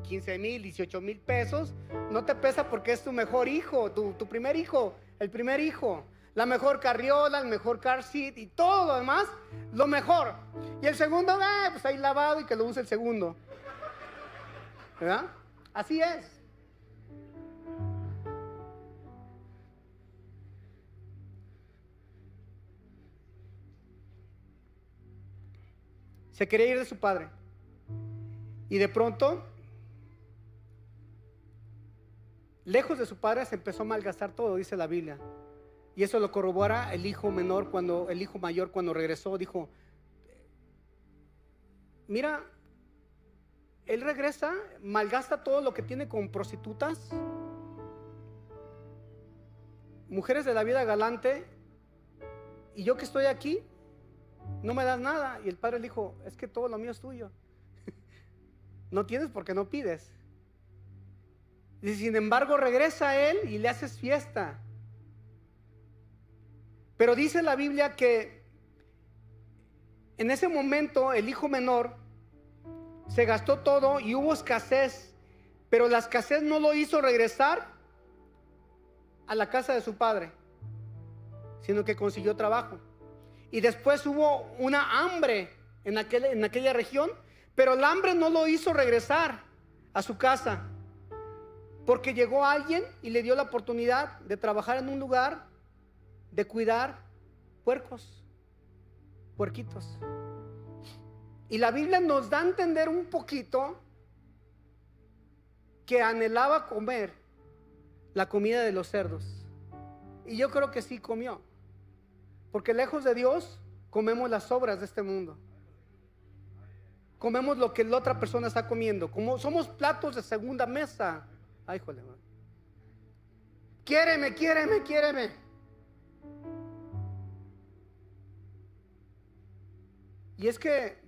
15 mil, 18 mil pesos. No te pesa porque es tu mejor hijo, tu, tu primer hijo, el primer hijo la mejor carriola, el mejor car seat y todo lo demás, lo mejor. Y el segundo, eh, pues ahí lavado y que lo use el segundo. ¿Verdad? Así es. Se quería ir de su padre. Y de pronto, lejos de su padre, se empezó a malgastar todo, dice la Biblia. Y eso lo corrobora el hijo menor cuando el hijo mayor cuando regresó dijo, mira, él regresa, malgasta todo lo que tiene con prostitutas, mujeres de la vida galante, y yo que estoy aquí, no me das nada. Y el padre le dijo, es que todo lo mío es tuyo. no tienes porque no pides. Y sin embargo regresa a él y le haces fiesta. Pero dice la Biblia que en ese momento el hijo menor se gastó todo y hubo escasez, pero la escasez no lo hizo regresar a la casa de su padre, sino que consiguió trabajo. Y después hubo una hambre en, en aquella región, pero el hambre no lo hizo regresar a su casa, porque llegó alguien y le dio la oportunidad de trabajar en un lugar de cuidar puercos, puerquitos. Y la Biblia nos da a entender un poquito que anhelaba comer la comida de los cerdos. Y yo creo que sí comió. Porque lejos de Dios comemos las obras de este mundo. Comemos lo que la otra persona está comiendo. Como somos platos de segunda mesa. Ay, joder. Quiéreme, quiéreme, quiéreme. Y es que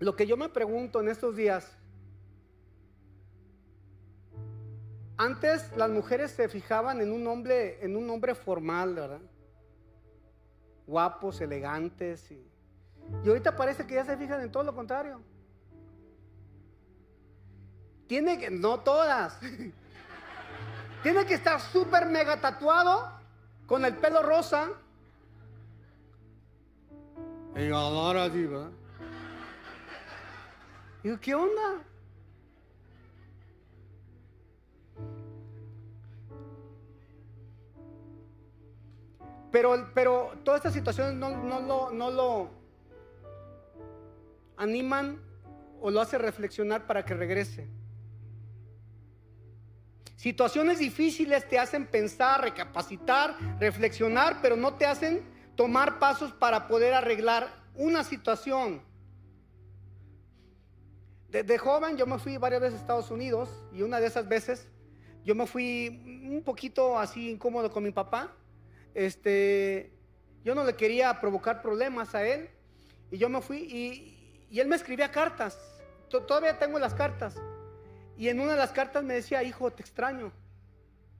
lo que yo me pregunto en estos días, antes las mujeres se fijaban en un hombre, en un hombre formal, ¿verdad? Guapos, elegantes. Y, y ahorita parece que ya se fijan en todo lo contrario. Tiene que, no todas. Tiene que estar súper mega tatuado, con el pelo rosa, y ahora así, ¿verdad? Digo, ¿qué onda? Pero, pero todas estas situaciones no, no, lo, no lo animan o lo hace reflexionar para que regrese. Situaciones difíciles te hacen pensar, recapacitar, reflexionar, pero no te hacen tomar pasos para poder arreglar una situación. De, joven yo me fui varias veces a Estados Unidos y una de esas veces yo me fui un poquito así incómodo con mi papá. Este, yo no le quería provocar problemas a él y yo me fui y, él me escribía cartas. Todavía tengo las cartas. Y en una de las cartas me decía, hijo, te extraño.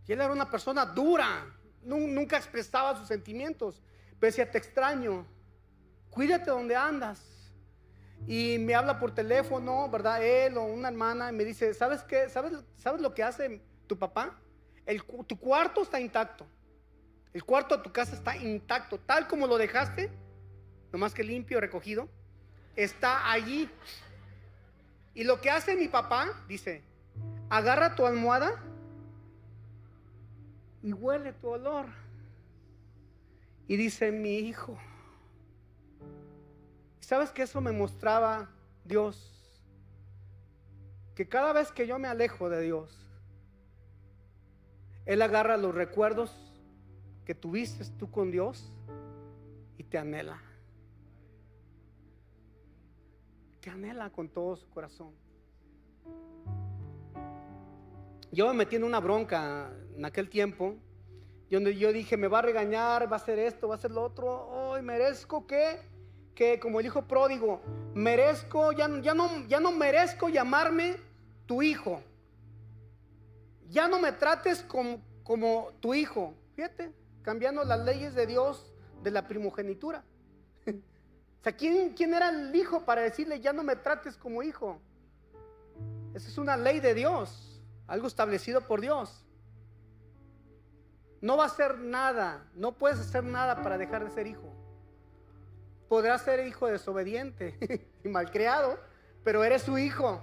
Y él era una persona dura, nunca expresaba sus sentimientos. Pero decía, te extraño, cuídate donde andas y me habla por teléfono, ¿verdad? Él o una hermana y me dice, ¿sabes qué? ¿Sabes, ¿sabes lo que hace tu papá? El, tu cuarto está intacto. El cuarto de tu casa está intacto, tal como lo dejaste, nomás que limpio, recogido, está allí. Y lo que hace mi papá, dice, agarra tu almohada y huele tu olor. Y dice, mi hijo, ¿Sabes que eso me mostraba Dios? Que cada vez que yo me alejo de Dios, Él agarra los recuerdos que tuviste tú con Dios y te anhela. Te anhela con todo su corazón. Yo me metí en una bronca en aquel tiempo, donde yo dije, me va a regañar, va a hacer esto, va a hacer lo otro, hoy merezco que que como el hijo pródigo, merezco, ya, ya, no, ya no merezco llamarme tu hijo. Ya no me trates como, como tu hijo. Fíjate, cambiando las leyes de Dios de la primogenitura. o sea, ¿quién, ¿quién era el hijo para decirle ya no me trates como hijo? Esa es una ley de Dios, algo establecido por Dios. No va a hacer nada, no puedes hacer nada para dejar de ser hijo podrás ser hijo desobediente y malcriado, pero eres su hijo.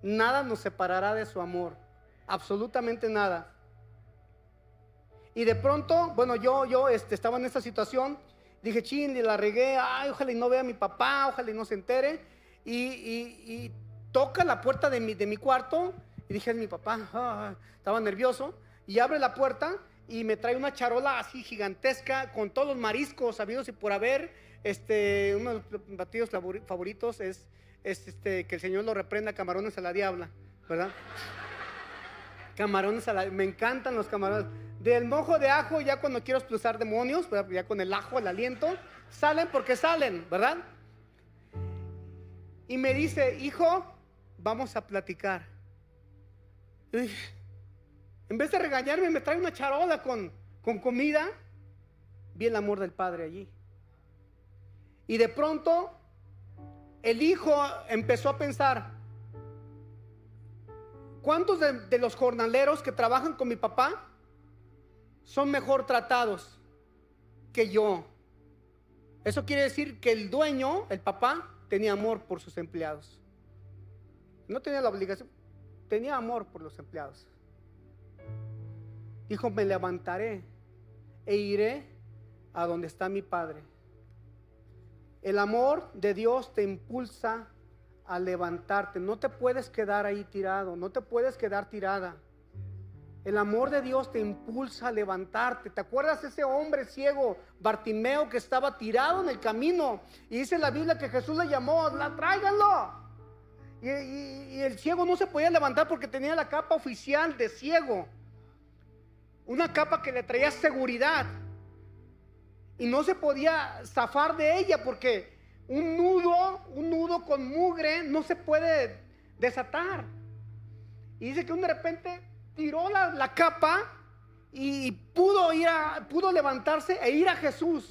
Nada nos separará de su amor, absolutamente nada. Y de pronto, bueno, yo, yo este, estaba en esta situación, dije, chin, la regué, ay, ojalá y no vea a mi papá, ojalá y no se entere. Y, toca la puerta de mi, de mi cuarto, y dije, es mi papá, ah, estaba nervioso, y abre la puerta, y me trae una charola así gigantesca con todos los mariscos sabidos y por haber. Este, uno de los batidos favoritos es, este, que el Señor lo reprenda camarones a la diabla, ¿verdad? camarones a la me encantan los camarones. Del mojo de ajo, ya cuando quiero expulsar demonios, ya con el ajo, el aliento, salen porque salen, ¿verdad? Y me dice, hijo, vamos a platicar. En vez de regañarme, me trae una charola con, con comida. Vi el amor del Padre allí. Y de pronto, el hijo empezó a pensar, ¿cuántos de, de los jornaleros que trabajan con mi papá son mejor tratados que yo? Eso quiere decir que el dueño, el papá, tenía amor por sus empleados. No tenía la obligación, tenía amor por los empleados. Dijo, me levantaré e iré a donde está mi Padre. El amor de Dios te impulsa a levantarte. No te puedes quedar ahí tirado, no te puedes quedar tirada. El amor de Dios te impulsa a levantarte. ¿Te acuerdas ese hombre ciego, Bartimeo, que estaba tirado en el camino? Y dice la Biblia que Jesús le llamó, la tráiganlo. Y, el ciego no se podía levantar porque tenía la capa oficial de ciego. Una capa que le traía seguridad. Y no se podía zafar de ella porque un nudo, un nudo con mugre no se puede desatar. Y dice que de repente tiró la, capa y pudo ir pudo levantarse e ir a Jesús.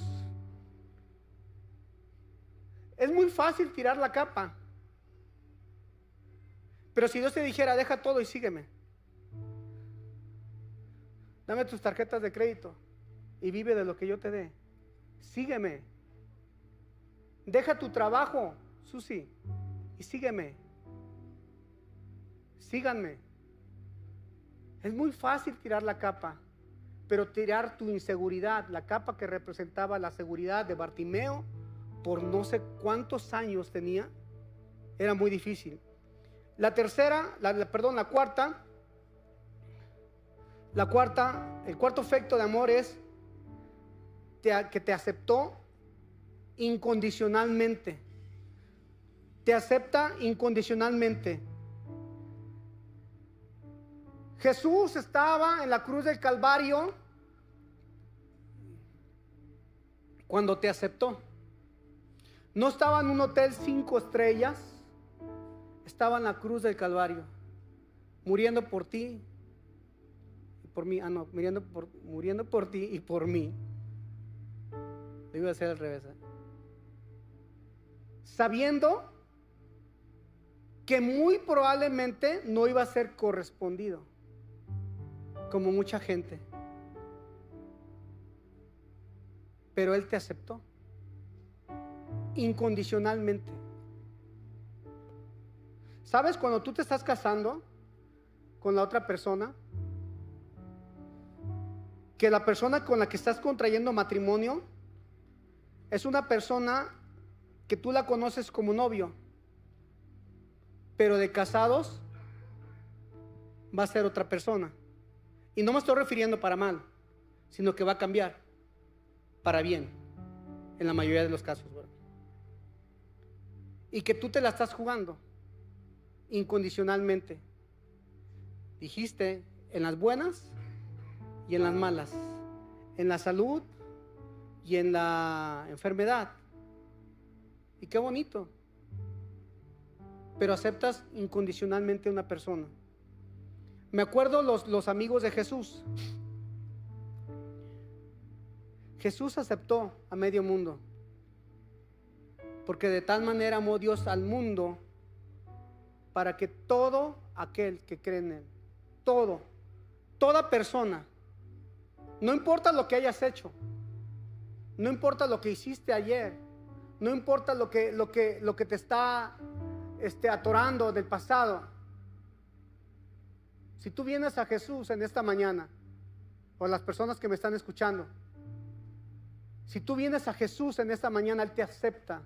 Es muy fácil tirar la capa. Pero si Dios te dijera, deja todo y sígueme. Dame tus tarjetas de crédito y vive de lo que yo te dé. Sígueme. Deja tu trabajo, Susi, y sígueme. Síganme. Es muy fácil tirar la capa, pero tirar tu inseguridad, la capa que representaba la seguridad de Bartimeo, por no sé cuántos años tenía, era muy difícil. La tercera, la, perdón, la cuarta, La cuarta, el cuarto efecto de amor es que te aceptó incondicionalmente. Te acepta incondicionalmente. Jesús estaba en la cruz del Calvario cuando te aceptó. No estaba en un hotel cinco estrellas, estaba en la cruz del Calvario, muriendo por ti y por mí. Ah, no, muriendo por, muriendo por ti y por mí. Lo iba a hacer al revés. ¿eh? Sabiendo que muy probablemente no iba a ser correspondido, como mucha gente. Pero Él te aceptó incondicionalmente. ¿Sabes cuando tú te estás casando con la otra persona? Que la persona con la que estás contrayendo matrimonio es una persona que tú la conoces como novio, pero de casados va a ser otra persona. Y no me estoy refiriendo para mal, sino que va a cambiar para bien, en la mayoría de los casos. Y que tú te la estás jugando incondicionalmente. Dijiste, en las buenas y en las malas, en la salud y en la enfermedad. Y qué bonito. Pero aceptas incondicionalmente a una persona. Me acuerdo los, los amigos de Jesús. Jesús aceptó a medio mundo. Porque de tal manera amó Dios al mundo para que todo aquel que cree en Él, todo, toda persona, no importa lo que hayas hecho, no importa lo que hiciste ayer, no importa lo que, lo que, lo que te está este, atorando del pasado. Si tú vienes a Jesús en esta mañana, o las personas que me están escuchando, si tú vienes a Jesús en esta mañana, Él te acepta.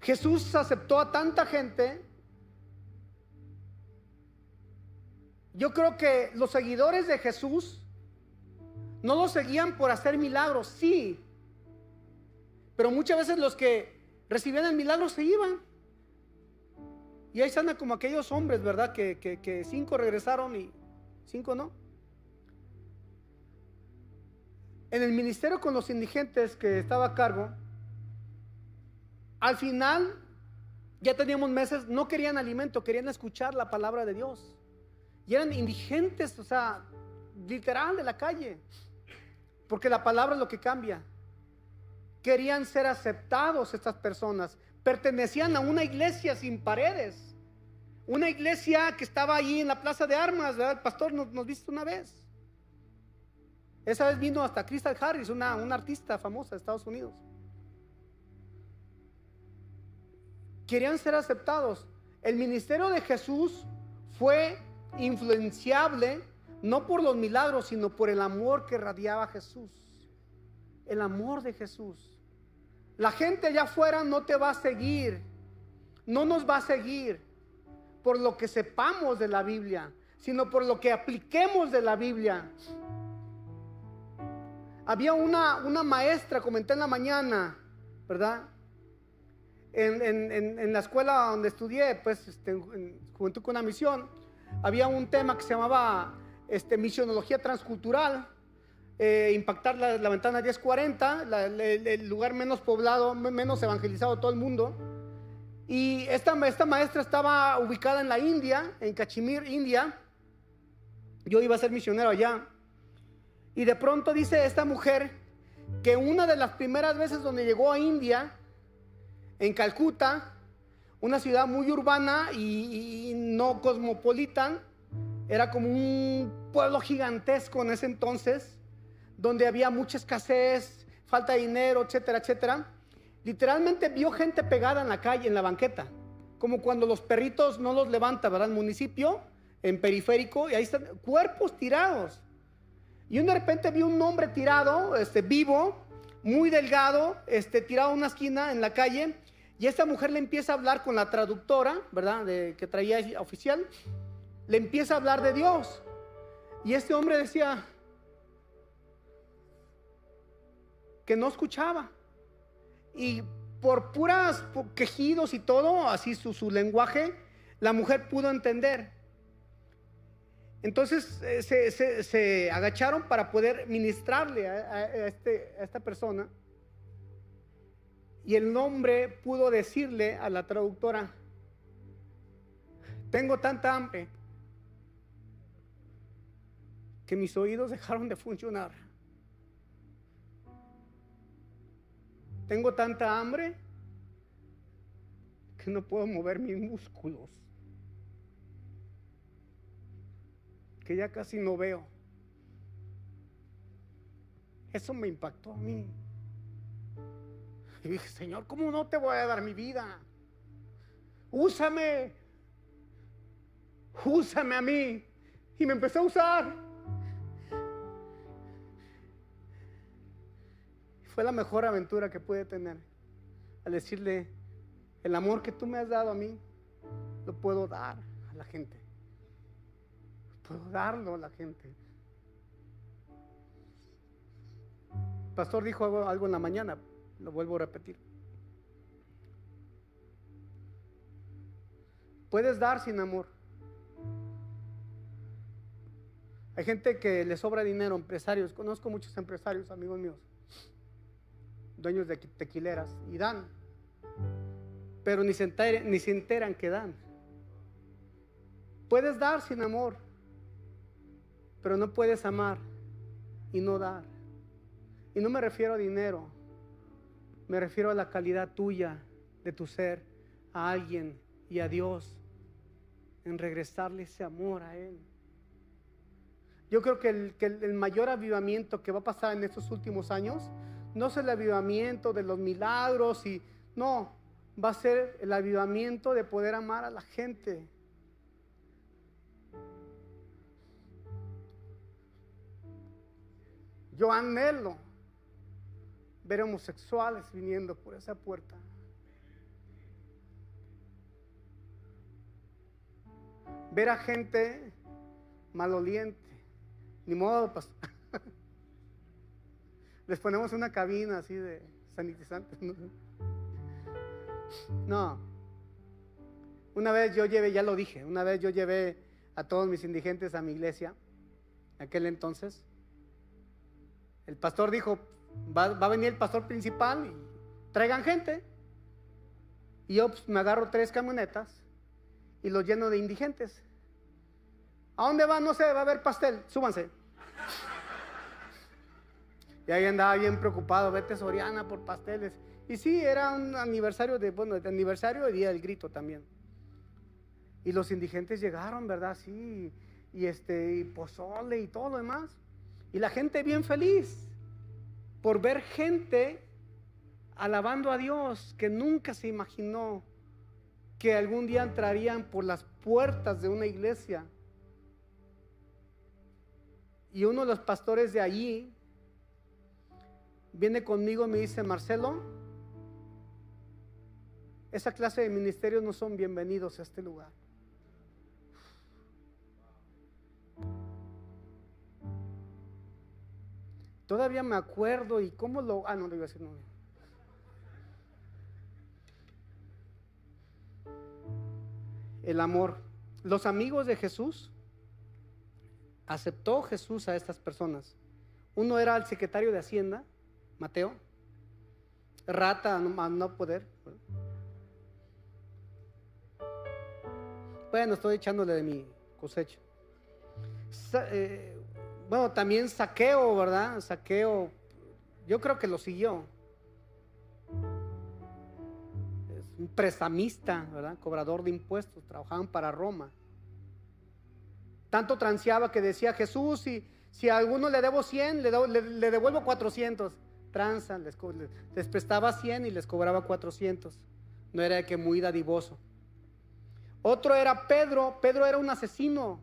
Jesús aceptó a tanta gente. Yo creo que los seguidores de Jesús no lo seguían por hacer milagros, sí. Pero muchas veces los que recibían el milagro se iban. Y ahí están como aquellos hombres, ¿verdad? Que, que cinco regresaron y cinco no. En el ministerio con los indigentes que estaba a cargo, al final ya teníamos meses, no querían alimento, querían escuchar la palabra de Dios. Y eran indigentes, o sea, literal de la calle. Porque la palabra es lo que cambia. Querían ser aceptados estas personas. Pertenecían a una iglesia sin paredes. Una iglesia que estaba allí en la plaza de armas, ¿verdad? El pastor nos, nos viste una vez. Esa vez vino hasta Crystal Harris, una, una artista famosa de Estados Unidos. Querían ser aceptados. El ministerio de Jesús fue influenciable no por los milagros, sino por el amor que radiaba Jesús. El amor de Jesús. La gente allá afuera no te va a seguir, no nos va a seguir por lo que sepamos de la Biblia, sino por lo que apliquemos de la Biblia. Había una, una maestra, comenté en la mañana, ¿verdad? En, la escuela donde estudié, pues, este, en Juventud con una Misión, había un tema que se llamaba este, misionología transcultural, eh, impactar la, ventana 1040, el, lugar menos poblado, menos evangelizado de todo el mundo. Y esta, esta maestra estaba ubicada en la India, en Kashmir, India. Yo iba a ser misionero allá. Y de pronto dice esta mujer que una de las primeras veces donde llegó a India, en Calcuta, una ciudad muy urbana y, no cosmopolitan, era como un pueblo gigantesco en ese entonces, donde había mucha escasez, falta de dinero, etcétera, etcétera. Literalmente vio gente pegada en la calle, en la banqueta, como cuando los perritos no los levanta, ¿verdad? El municipio, en periférico, y ahí están cuerpos tirados. Y de repente vi un hombre tirado, este, vivo, muy delgado, este, tirado en una esquina en la calle, Y esta mujer le empieza a hablar con la traductora, ¿verdad? Que traía oficial. Le empieza a hablar de Dios. Y este hombre decía que no escuchaba. Y por puras quejidos y todo, así su, lenguaje, la mujer pudo entender. Entonces eh, se, agacharon para poder ministrarle a, este, a esta persona. Y el hombre pudo decirle a la traductora, tengo tanta hambre que mis oídos dejaron de funcionar. Tengo tanta hambre que no puedo mover mis músculos. Que ya casi no veo. Eso me impactó a mí. Y dije, Señor, ¿cómo no te voy a dar mi vida? Úsame. Úsame a mí. Y me empecé a usar. Fue la mejor aventura que pude tener. Al decirle, el amor que tú me has dado a mí, lo puedo dar a la gente. Puedo darlo a la gente. El pastor dijo algo, algo en la mañana, lo vuelvo a repetir. Puedes dar sin amor. Hay gente que le sobra dinero, empresarios. Conozco muchos empresarios, amigos míos, dueños de tequileras, y dan. Pero ni se, enteran, ni se enteran que dan. Puedes dar sin amor, pero no puedes amar y no dar. Y no me refiero a dinero, me refiero a la calidad tuya de tu ser a alguien y a Dios en regresarle ese amor a Él. Yo creo que el, que el, mayor avivamiento que va a pasar en estos últimos años no es el avivamiento de los milagros y no, va a ser el avivamiento de poder amar a la gente. Yo anhelo ver homosexuales viniendo por esa puerta. Ver a gente maloliente. Ni modo, pastor. Les ponemos una cabina así de sanitizante. No. Una vez yo llevé, ya lo dije, una vez yo llevé a todos mis indigentes a mi iglesia, aquel entonces. El pastor dijo, Va, a venir el pastor principal y traigan gente. Y yo pues, me agarro tres camionetas y los lleno de indigentes. ¿A dónde van? No sé, va a haber pastel, súbanse. Y ahí andaba bien preocupado, vete Soriana por pasteles. Y sí, era un aniversario de, bueno, de aniversario de Día del Grito también. Y los indigentes llegaron, ¿verdad? Sí, y este, y pozole y todo lo demás. Y la gente bien feliz por ver gente alabando a Dios que nunca se imaginó que algún día entrarían por las puertas de una iglesia. Y uno de los pastores de allí viene conmigo y me dice, Marcelo, esa clase de ministerios no son bienvenidos a este lugar. Todavía me acuerdo y cómo lo... Ah, no, le iba a decir no. El amor. Los amigos de Jesús, aceptó Jesús a estas personas. Uno era el secretario de Hacienda, Mateo, rata a no poder. Bueno, estoy echándole de mi cosecha. Eh, bueno, también saqueo, ¿verdad? Saqueo, yo creo que lo siguió. Es un prestamista, ¿verdad? Cobrador de impuestos, trabajaban para Roma. Tanto transeaba que decía Jesús, si, si a alguno le debo 100, le, devuelvo 400. Tranza, les, prestaba 100 y les cobraba 400. No era de que muy dadivoso. Otro era Pedro, Pedro era un asesino,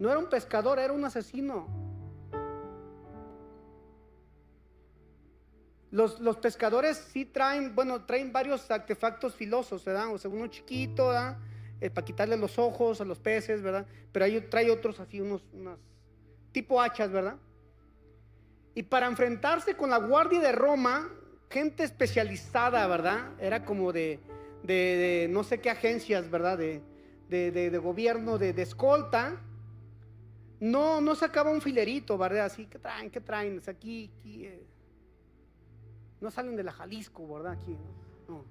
no era un pescador, era un asesino. Los, los pescadores sí traen, bueno, traen varios artefactos filosos, ¿verdad? O sea, uno chiquito, ¿verdad? Eh, para quitarle los ojos a los peces, ¿verdad? Pero ahí trae otros así, unos, unas tipo hachas, ¿verdad? Y para enfrentarse con la guardia de Roma, gente especializada, ¿verdad? Era como de, de, no sé qué agencias, ¿verdad? De, de gobierno, de, escolta. No, no sacaba un filerito, ¿verdad? Así, ¿qué traen? ¿Qué traen? Aquí, aquí. Eh. No salen de la Jalisco, ¿verdad? Aquí, no.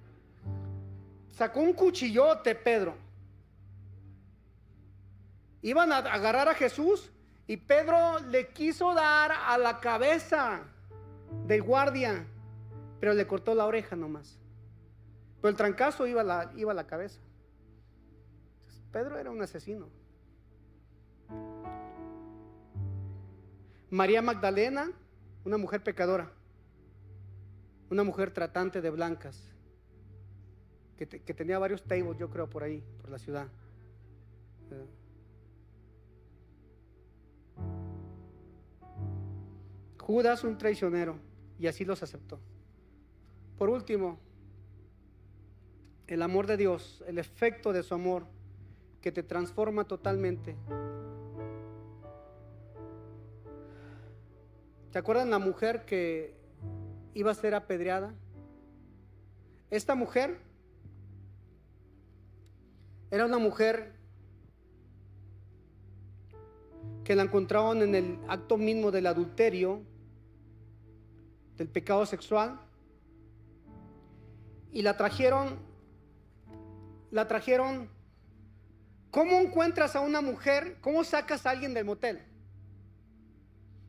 Sacó un cuchillote, Pedro. Iban a agarrar a Jesús y Pedro le quiso dar a la cabeza del guardia, pero le cortó la oreja nomás. Pero el trancazo iba a la, iba la cabeza. Pedro era un asesino. María Magdalena, una mujer pecadora, una mujer tratante de blancas, que, tenía varios tables, yo creo, por ahí, por la ciudad. Judas, un traicionero, y así los aceptó. Por último, el amor de Dios, el efecto de su amor que te transforma totalmente. ¿Se acuerdan la mujer que iba a ser apedreada? Esta mujer era una mujer que la encontraron en el acto mismo del adulterio, del pecado sexual, y la trajeron, la trajeron ¿Cómo encuentras a una mujer? ¿Cómo sacas a alguien del motel?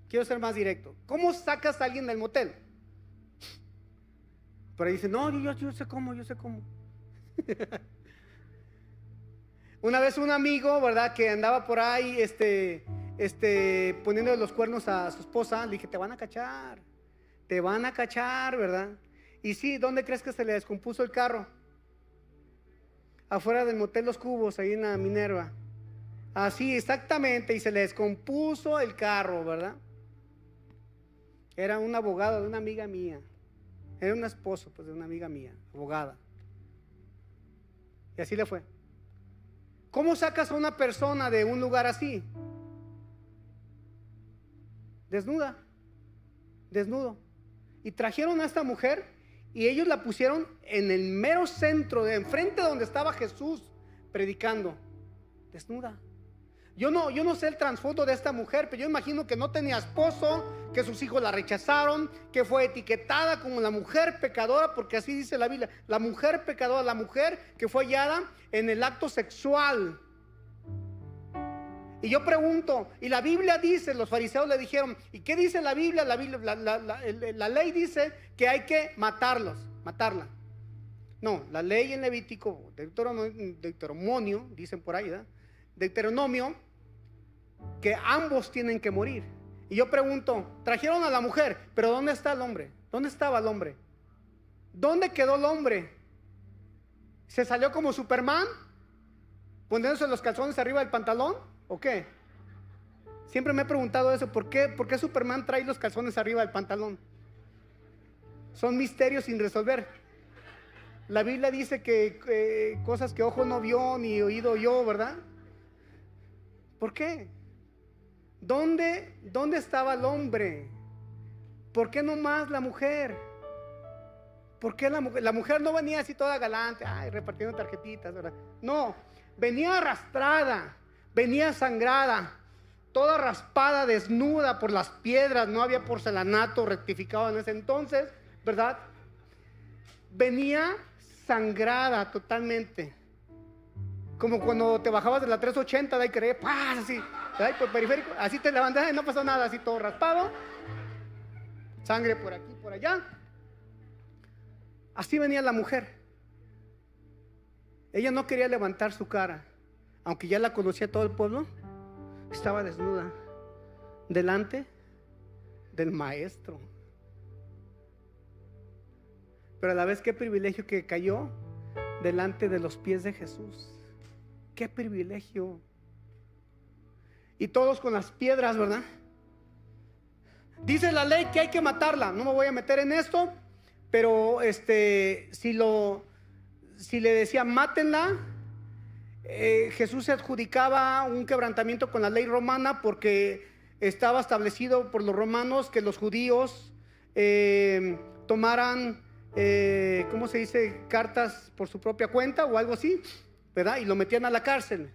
Quiero ser más directo. ¿Cómo sacas a alguien del motel? Pero dice, no, yo, sé cómo, yo sé cómo. una vez un amigo, ¿verdad? Que andaba por ahí, este, este, poniendo los cuernos a su esposa, le dije, te van a cachar, te van a cachar, ¿verdad? Y sí, ¿dónde crees que se le descompuso el carro? afuera del motel Los Cubos, ahí en la Minerva. Así, exactamente, y se le descompuso el carro, ¿verdad? Era un abogado de una amiga mía. Era un esposo, pues, de una amiga mía, abogada. Y así le fue. ¿Cómo sacas a una persona de un lugar así? Desnuda, desnudo. Y trajeron a esta mujer y ellos la pusieron en el mero centro, de enfrente donde estaba Jesús predicando, desnuda. Yo no, yo no sé el trasfondo de esta mujer, pero yo imagino que no tenía esposo, que sus hijos la rechazaron, que fue etiquetada como la mujer pecadora, porque así dice la Biblia, la mujer pecadora, la mujer que fue hallada en el acto sexual. Y yo pregunto, y la Biblia dice, los fariseos le dijeron, ¿y qué dice la Biblia? La, ley dice que hay que matarlos, matarla. No, la ley en Levítico, Deuteronomio, dicen por ahí, ¿verdad? Deuteronomio, que ambos tienen que morir. Y yo pregunto, trajeron a la mujer, pero ¿dónde está el hombre? ¿Dónde estaba el hombre? ¿Dónde quedó el hombre? ¿Se salió como Superman? Poniéndose los calzones arriba del pantalón. ¿O qué? Siempre me he preguntado eso, ¿por qué, ¿por qué Superman trae los calzones arriba del pantalón? Son misterios sin resolver. La Biblia dice que cosas que ojo no vio ni oído yo, ¿verdad? ¿Por qué? ¿Dónde, ¿Dónde estaba el hombre? ¿Por qué no más la mujer? ¿Por qué la mujer? No venía así toda galante, ay, repartiendo tarjetitas. No, venía arrastrada venía sangrada, toda raspada, desnuda por las piedras, no había porcelanato rectificado en ese entonces, ¿verdad? Venía sangrada totalmente. Como cuando te bajabas de la 380 de ahí querer, así, por periférico, así te levantas y no pasó nada, así todo raspado, sangre por aquí, por allá. Así venía la mujer. Ella no quería levantar su cara aunque ya la conocía todo el pueblo, estaba desnuda delante del maestro. Pero a la vez qué privilegio que cayó delante de los pies de Jesús. Qué privilegio. Y todos con las piedras, ¿verdad? Dice la ley que hay que matarla. No me voy a meter en esto, pero este, si lo, si le decían mátenla, eh, Jesús se adjudicaba un quebrantamiento con la ley romana porque estaba establecido por los romanos que los judíos eh, tomaran, eh, ¿cómo se dice?, cartas por su propia cuenta o algo así, ¿verdad? Y lo metían a la cárcel.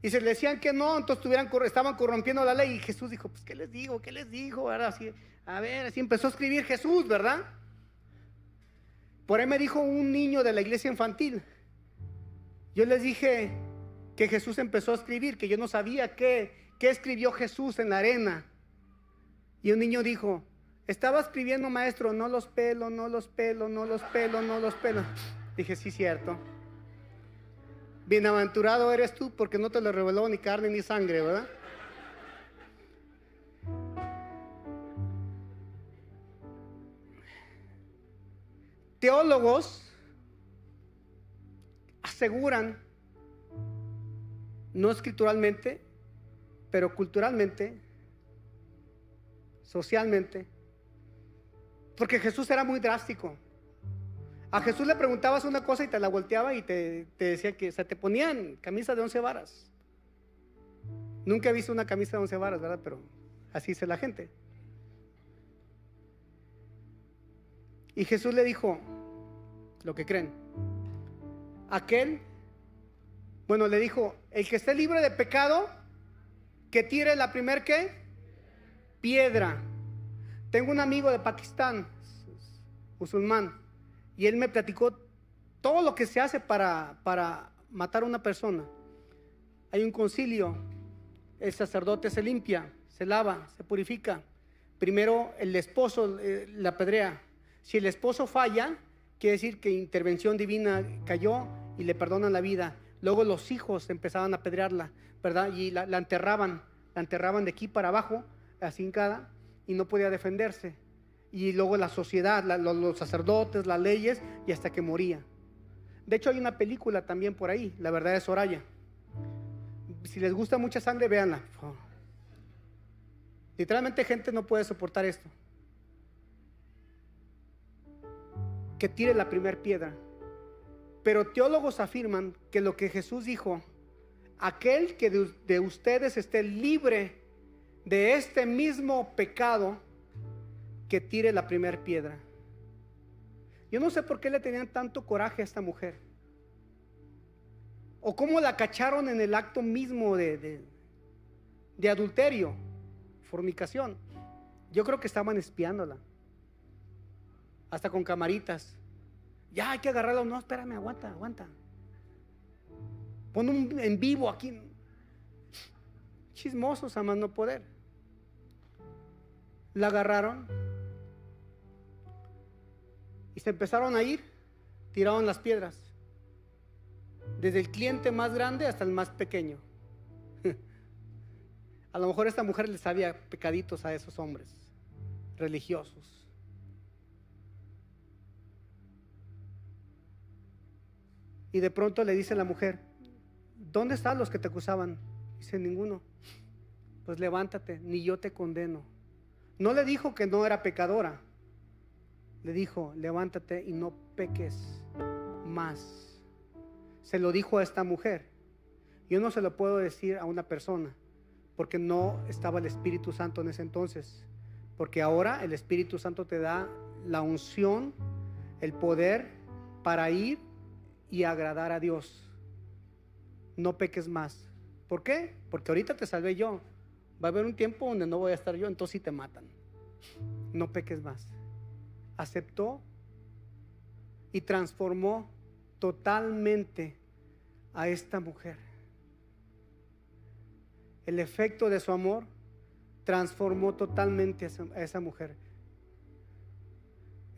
Y se le decían que no, entonces estaban corrompiendo la ley. Y Jesús dijo, pues, ¿qué les digo? ¿Qué les digo? Así, a ver, así empezó a escribir Jesús, ¿verdad? Por ahí me dijo un niño de la iglesia infantil. Yo les dije que Jesús empezó a escribir, que yo no sabía qué, qué escribió Jesús en la arena. Y un niño dijo, estaba escribiendo maestro, no los pelos, no los pelos, no los pelos, no los pelos. Dije, sí, cierto. Bienaventurado eres tú porque no te lo reveló ni carne ni sangre, ¿verdad? Teólogos aseguran, no escrituralmente, pero culturalmente, socialmente, porque Jesús era muy drástico. A Jesús le preguntabas una cosa y te la volteaba y te, decía que se te ponían camisa de once varas. Nunca he visto una camisa de once varas, ¿verdad? Pero así dice la gente. Y Jesús le dijo lo que creen. Aquel, bueno, le dijo, el que esté libre de pecado, que tire la primer qué? Piedra. Tengo un amigo de Pakistán, musulmán y él me platicó todo lo que se hace para, para matar a una persona. Hay un concilio, el sacerdote se limpia, se lava, se purifica. Primero el esposo eh, la apedrea. Si el esposo falla, quiere decir que intervención divina cayó y le perdonan la vida. Luego los hijos empezaban a apedrearla, ¿verdad? Y la, enterraban, la enterraban de aquí para abajo, así hincada, y no podía defenderse y luego la sociedad, los, sacerdotes, las leyes, y hasta que moría. De hecho, hay una película también por ahí, La verdad de Soraya. Si les gusta mucha sangre, véanla. Literalmente gente no puede soportar esto. Que tire la primera piedra. Pero teólogos afirman que lo que Jesús dijo, aquel que de ustedes esté libre de este mismo pecado, que tire la primera piedra. Yo no sé por qué le tenían tanto coraje a esta mujer. O cómo la cacharon en el acto mismo de, de, adulterio, fornicación. Yo creo que estaban espiándola. Hasta con camaritas. Ya hay que agarrarlo. No, espérame, aguanta, aguanta. Pon un en vivo aquí. Chismosos a más no poder. La agarraron y se empezaron a ir, tiraron las piedras. Desde el cliente más grande hasta el más pequeño. A lo mejor esta mujer les sabía pecaditos a esos hombres religiosos. Y de pronto le dice la mujer, ¿dónde están los que te acusaban? Dice ninguno. Pues levántate, ni yo te condeno. No le dijo que no era pecadora, le dijo, levántate y no peques más. Se lo dijo a esta mujer. Yo no se lo puedo decir a una persona, porque no estaba el Espíritu Santo en ese entonces. Porque ahora el Espíritu Santo te da la unción, el poder para ir y agradar a Dios. No peques más. ¿Por qué? Porque ahorita te salvé yo. Va a haber un tiempo donde no voy a estar yo, entonces sí te matan. No peques más aceptó y transformó totalmente a esta mujer. El efecto de su amor transformó totalmente a esa mujer.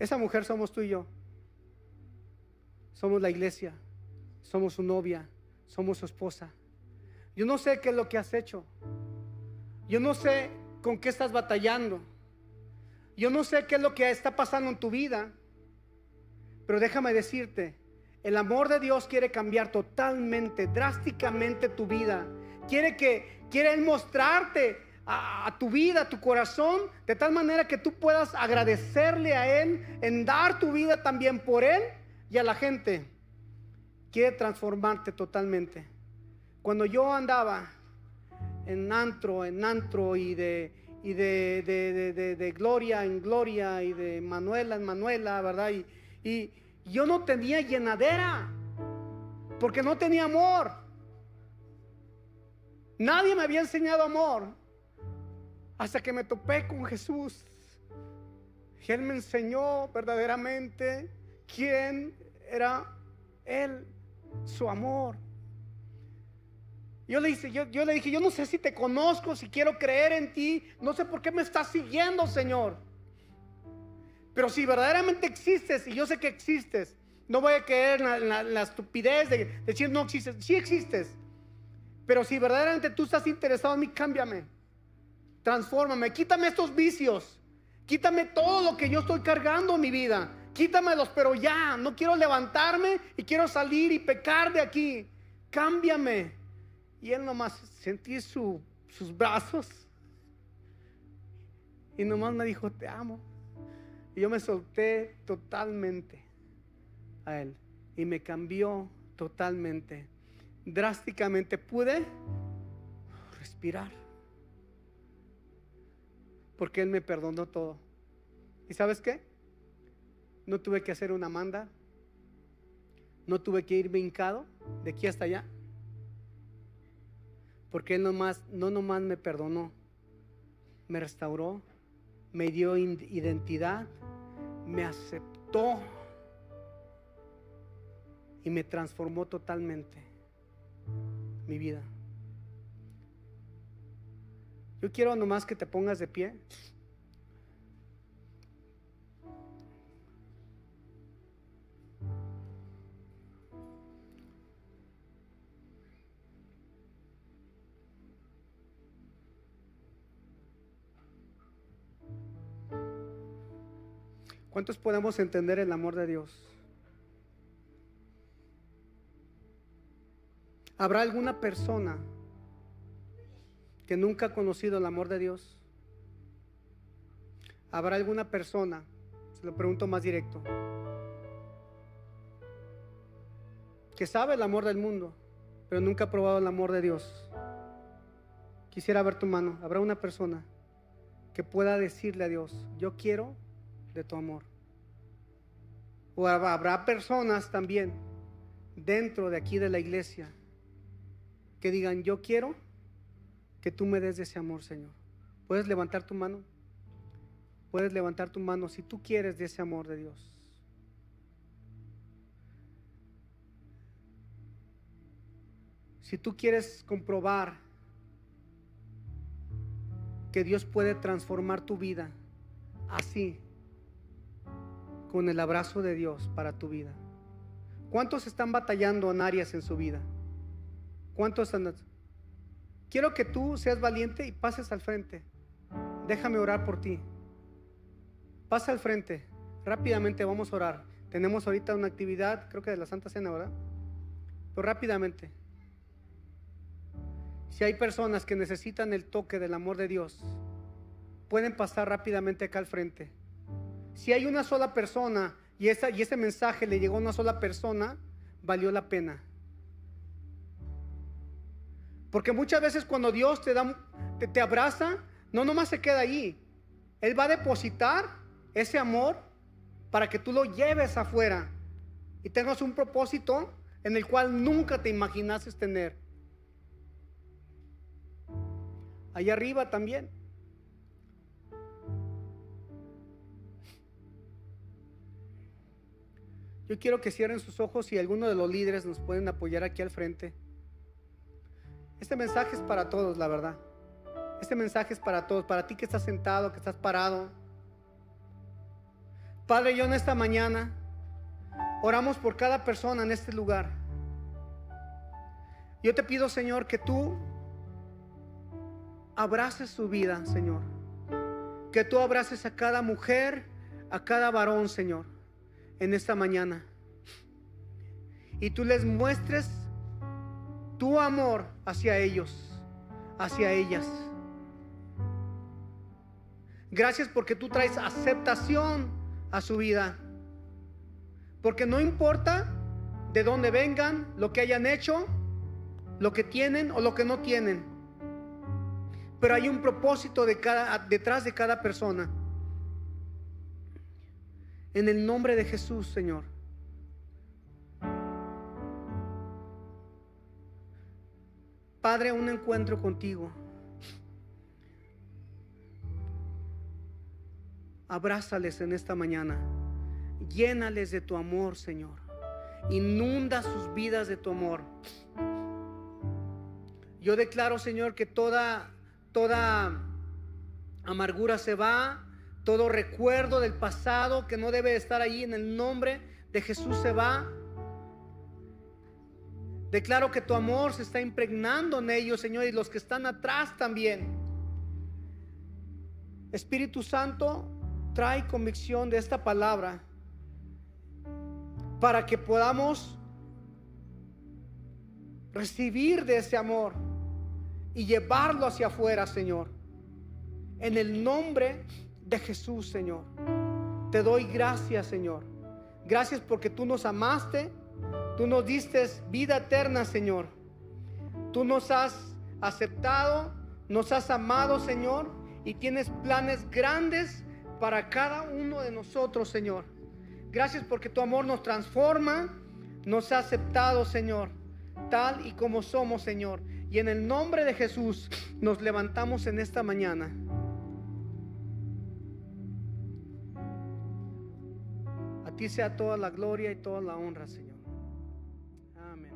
Esa mujer somos tú y yo. Somos la iglesia, somos su novia, somos su esposa. Yo no sé qué es lo que has hecho. Yo no sé con qué estás batallando. Yo no sé qué es lo que está pasando en tu vida, pero déjame decirte, el amor de Dios quiere cambiar totalmente, drásticamente tu vida. Quiere que quiere mostrarte a, a, tu vida, a tu corazón, de tal manera que tú puedas agradecerle a Él, en dar tu vida también por Él y a la gente. Quiere transformarte totalmente. Cuando yo andaba en antro, en antro y de, y de, de, de, de, gloria en gloria y de Manuela en Manuela, ¿verdad? Y, y yo no tenía llenadera porque no tenía amor. Nadie me había enseñado amor hasta que me topé con Jesús. Y Él me enseñó verdaderamente quién era Él, su amor. Yo le, dije, yo, le dije, yo no sé si te conozco, si quiero creer en ti, no sé por qué me estás siguiendo, Señor. Pero si verdaderamente existes, y yo sé que existes, no voy a creer en la, estupidez de, de decir no existes, sí existes. Pero si verdaderamente tú estás interesado en mí, cámbiame, transfórmame, quítame estos vicios, quítame todo lo que yo estoy cargando en mi vida, quítamelos, pero ya, no quiero levantarme y quiero salir y pecar de aquí, cámbiame. Y él nomás sentí su, sus brazos. Y nomás me dijo, te amo. Y yo me solté totalmente a él. Y me cambió totalmente. Drásticamente pude respirar. Porque él me perdonó todo. ¿Y sabes qué? No tuve que hacer una manda. No tuve que ir vincado de aquí hasta allá porque Él nomás, no nomás me perdonó, me restauró, me dio identidad, me aceptó y me transformó totalmente mi vida. Yo quiero nomás que te pongas de pie. ¿Cuántos podemos entender el amor de Dios? ¿Habrá alguna persona que nunca ha conocido el amor de Dios? ¿Habrá alguna persona, se lo pregunto más directo, que sabe el amor del mundo, pero nunca ha probado el amor de Dios? Quisiera ver tu mano. ¿Habrá una persona que pueda decirle a Dios, yo quiero de tu amor. O habrá personas también dentro de aquí de la iglesia que digan, yo quiero que tú me des ese amor, Señor. ¿Puedes levantar tu mano? Puedes levantar tu mano si tú quieres de ese amor de Dios. Si tú quieres comprobar que Dios puede transformar tu vida así, con el abrazo de Dios para tu vida? ¿Cuántos están batallando en áreas en su vida? ¿Cuántos están? Quiero que tú seas valiente y pases al frente. Déjame orar por ti. Pasa al frente. Rápidamente vamos a orar. Tenemos ahorita una actividad, creo que de la Santa Cena, ¿verdad? Pero rápidamente. Si hay personas que necesitan el toque del amor de Dios, pueden pasar rápidamente acá al frente. Si hay una sola persona y, ese mensaje le llegó a una sola persona, valió la pena. Porque muchas veces cuando Dios te, da, te, te abraza, no nomás se queda ahí. Él va a depositar ese amor para que tú lo lleves afuera y tengas un propósito en el cual nunca te imaginases tener. Allá arriba también. Yo quiero que cierren sus ojos y alguno de los líderes nos pueden apoyar aquí al frente. Este mensaje es para todos, la verdad. Este mensaje es para todos, para ti que estás sentado, que estás parado. Padre, yo en esta mañana oramos por cada persona en este lugar. Yo te pido, Señor, que tú abraces su vida, Señor. Que tú abraces a cada mujer, a cada varón, Señor en esta mañana. Y tú les muestres tu amor hacia ellos, hacia ellas. Gracias porque tú traes aceptación a su vida. Porque no importa de dónde vengan, lo que hayan hecho, lo que tienen o lo que no tienen. Pero hay un propósito de cada, detrás de cada persona. En el nombre de Jesús, Señor. Padre, un encuentro contigo. Abrázales en esta mañana. Llénales de tu amor, Señor. Inunda sus vidas de tu amor. Yo declaro, Señor, que toda toda amargura se va, todo recuerdo del pasado que no debe estar ahí en el nombre de Jesús se va. Declaro que tu amor se está impregnando en ellos, Señor, y los que están atrás también. Espíritu Santo, trae convicción de esta palabra para que podamos recibir de ese amor y llevarlo hacia afuera, Señor. En el nombre de Jesús, Señor. Te doy gracias, Señor. Gracias porque tú nos amaste, tú nos diste vida eterna, Señor. Tú nos has aceptado, nos has amado, Señor, y tienes planes grandes para cada uno de nosotros, Señor. Gracias porque tu amor nos transforma, nos ha aceptado, Señor, tal y como somos, Señor. Y en el nombre de Jesús nos levantamos en esta mañana. Ti sea toda la gloria y toda la honra, Señor. Amén.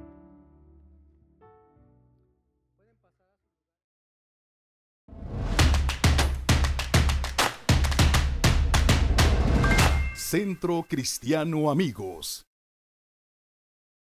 Centro Cristiano Amigos.